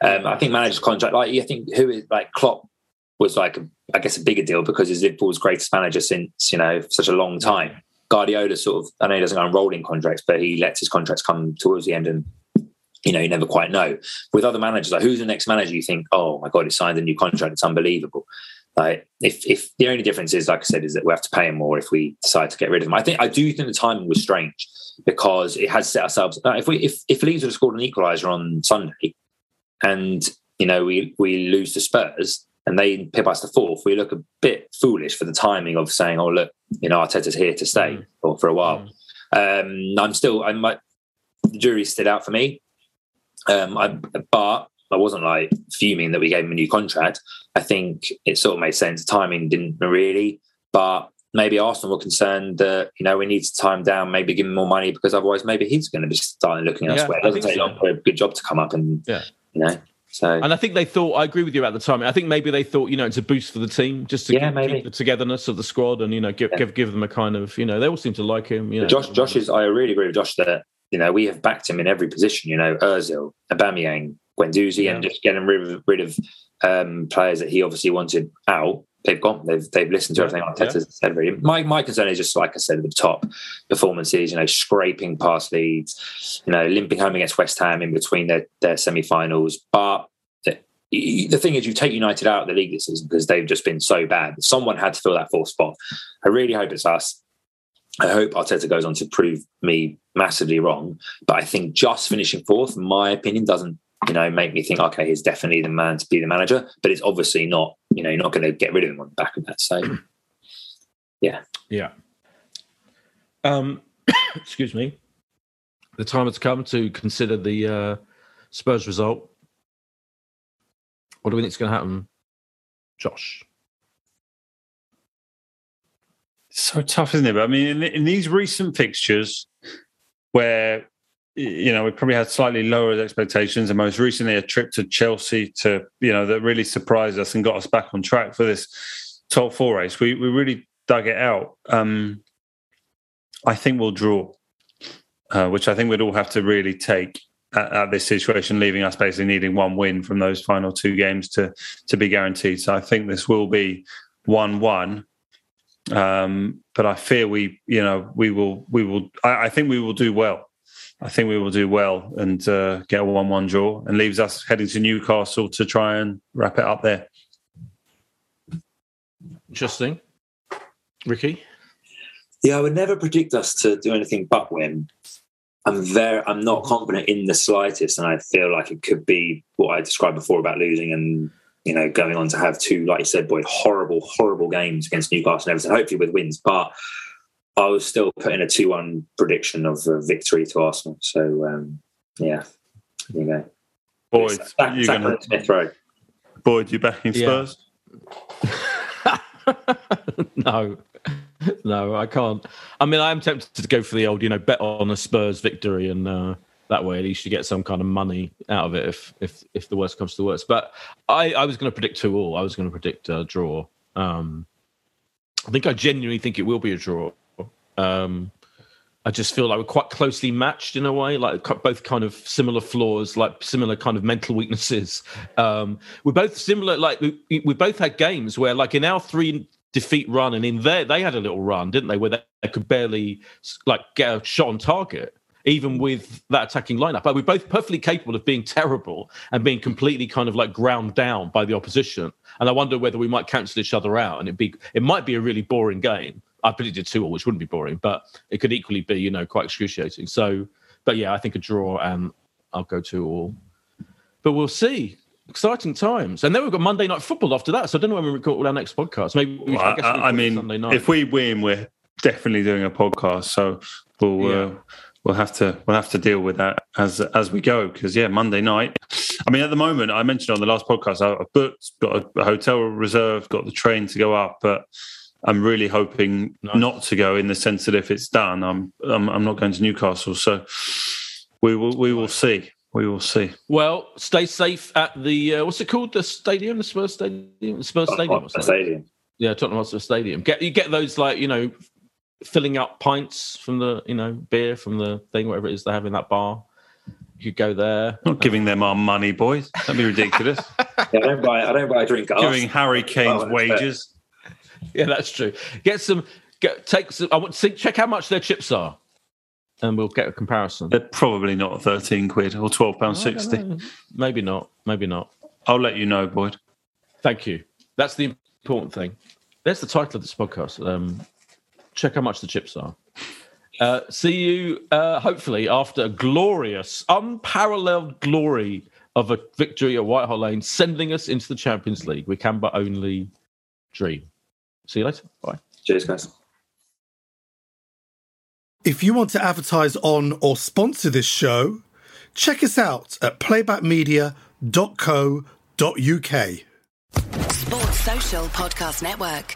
Um, I think manager's contract, like I think who is like Klopp was like I guess a bigger deal because he's Liverpool's greatest manager since you know such a long time. Guardiola sort of, I know he doesn't go on rolling contracts, but he lets his contracts come towards the end and you know, you never quite know. With other managers, like who's the next manager you think, oh my God, he signed a new contract, it's unbelievable. Like if if the only difference is, like I said, is that we have to pay him more if we decide to get rid of him. I think I do think the timing was strange because it has set ourselves. If we if if Leeds would have scored an equaliser on Sunday, and you know we we lose to Spurs, and they pip us to fourth, we look a bit foolish for the timing of saying, "Oh, look, you know, Arteta's here to stay mm. for, for a while." Mm. Um, I'm still, I might, the jury's still out for me, um, I, but I wasn't like fuming that we gave him a new contract. I think it sort of made sense. Timing didn't really, but maybe Arsenal were concerned that you know we need to time down, maybe give him more money because otherwise maybe he's going to be starting looking elsewhere. Yeah, it doesn't take so. long for a good job to come up, and yeah. you know. So, and I think they thought I agree with you at the time. I think maybe they thought you know it's a boost for the team just to yeah, keep, keep, the togetherness of the squad and you know give, yeah. give give them a kind of you know they all seem to like him. You know. Josh, Josh is I really agree with Josh that you know we have backed him in every position. You know Özil, Aubameyang, Guendouzi, yeah. and just getting rid of, rid of um, players that he obviously wanted out. They've gone. They've they've listened to everything Arteta yeah. said. Really, my my concern is just like I said at the top, performances. You know, scraping past Leeds. You know, limping home against West Ham in between their their semi-finals. But the, the thing is, you take United out of the league this season because they've just been so bad. Someone had to fill that fourth spot. I really hope it's us. I hope Arteta goes on to prove me massively wrong. But I think just finishing fourth, my opinion, doesn't you know, make me think, okay, he's definitely the man to be the manager. But it's obviously not, you know, you're not going to get rid of him on the back of that. So, yeah. Yeah. Um, excuse me. The time has come to consider the uh, Spurs result. What do we think is going to happen, Josh? So tough, isn't it? But I mean, in, in these recent fixtures where you know, we probably had slightly lower expectations, and most recently a trip to Chelsea to, you know, that really surprised us and got us back on track for this top four race. We we really dug it out. Um, I think we'll draw, uh, which I think we'd all have to really take at, at, this situation, leaving us basically needing one win from those final two games to to be guaranteed. So I think this will be one one. Um, but I fear we, you know, we will, we will. I, I think we will do well I think we will do well and uh, get a one-one draw, and leaves us heading to Newcastle to try and wrap it up there. Interesting, Ricky. Yeah, I would never predict us to do anything but win. I'm very, I'm not confident in the slightest, and I feel like it could be what I described before about losing and you know going on to have two, like you said, boy, horrible, horrible games against Newcastle and Everton. Hopefully with wins, but I was still putting a two-one prediction of a victory to Arsenal. So um, yeah, there you go. Boyd, Sack- you sack gonna Smith Rowe. Boyd, you backing Yeah. Spurs? no, no, I can't. I mean, I am tempted to go for the old, you know, bet on a Spurs victory, and uh, that way at least you get some kind of money out of it if if if the worst comes to the worst. But I, I was going to predict two all. I was going to predict a draw. Um, I think I genuinely think it will be a draw. Um, I just feel like we're quite closely matched in a way, like both kind of similar flaws, like similar kind of mental weaknesses. Um, we're both similar, like we, we both had games where, like in our three defeat run, and in there they had a little run, didn't they, where they, they could barely like get a shot on target, even with that attacking lineup. But we're both perfectly capable of being terrible and being completely kind of like ground down by the opposition. And I wonder whether we might cancel each other out, and it be it might be a really boring game. I predicted two all, which wouldn't be boring, but it could equally be, you know, quite excruciating. So, but yeah, I think a draw, and I'll go two all. But we'll see. Exciting times, and then we've got Monday night football after that. So I don't know when we record our next podcast. Maybe we, Well, I I, I mean, if we win, we're definitely doing a podcast. So we'll uh, we'll have to we'll have to deal with that as as we go. Because yeah, Monday night. I mean, at the moment, I mentioned on the last podcast, I- I've booked, got a, a hotel reserved, got the train to go up, but I'm really hoping Nice. not to go in the sense that if it's done, I'm I'm, I'm not going to Newcastle. So we will we will see. We will see. well, stay safe at the uh, what's it called? The stadium, the Spurs stadium, the Spurs stadium. or? Stadium. Yeah, Tottenham Hotspur Stadium. Get you get those like you know, filling up pints from the you know beer from the thing, whatever it is they have in that bar. You could go there. Not giving them our money, boys. That'd be ridiculous. Yeah, I don't buy. I don't buy a drink. at Giving Arsenal. Harry Kane's Oh, that's wages. Yeah, that's true. Get some. Get take some. I want to see, check how much their chips are, and we'll get a comparison. They're probably not 13 quid or 12 pounds 60. Maybe not. Maybe not. I'll let you know, Boyd. Thank you. That's the important thing. There's the title of this podcast. Um, check how much the chips are. Uh, see you uh, hopefully after a glorious, unparalleled glory of a victory at White Hart Lane, sending us into the Champions League. We can but only dream. See you later. Bye. Cheers, guys. If you want to advertise on or sponsor this show, check us out at playbackmedia.co.uk. Sports Social Podcast Network.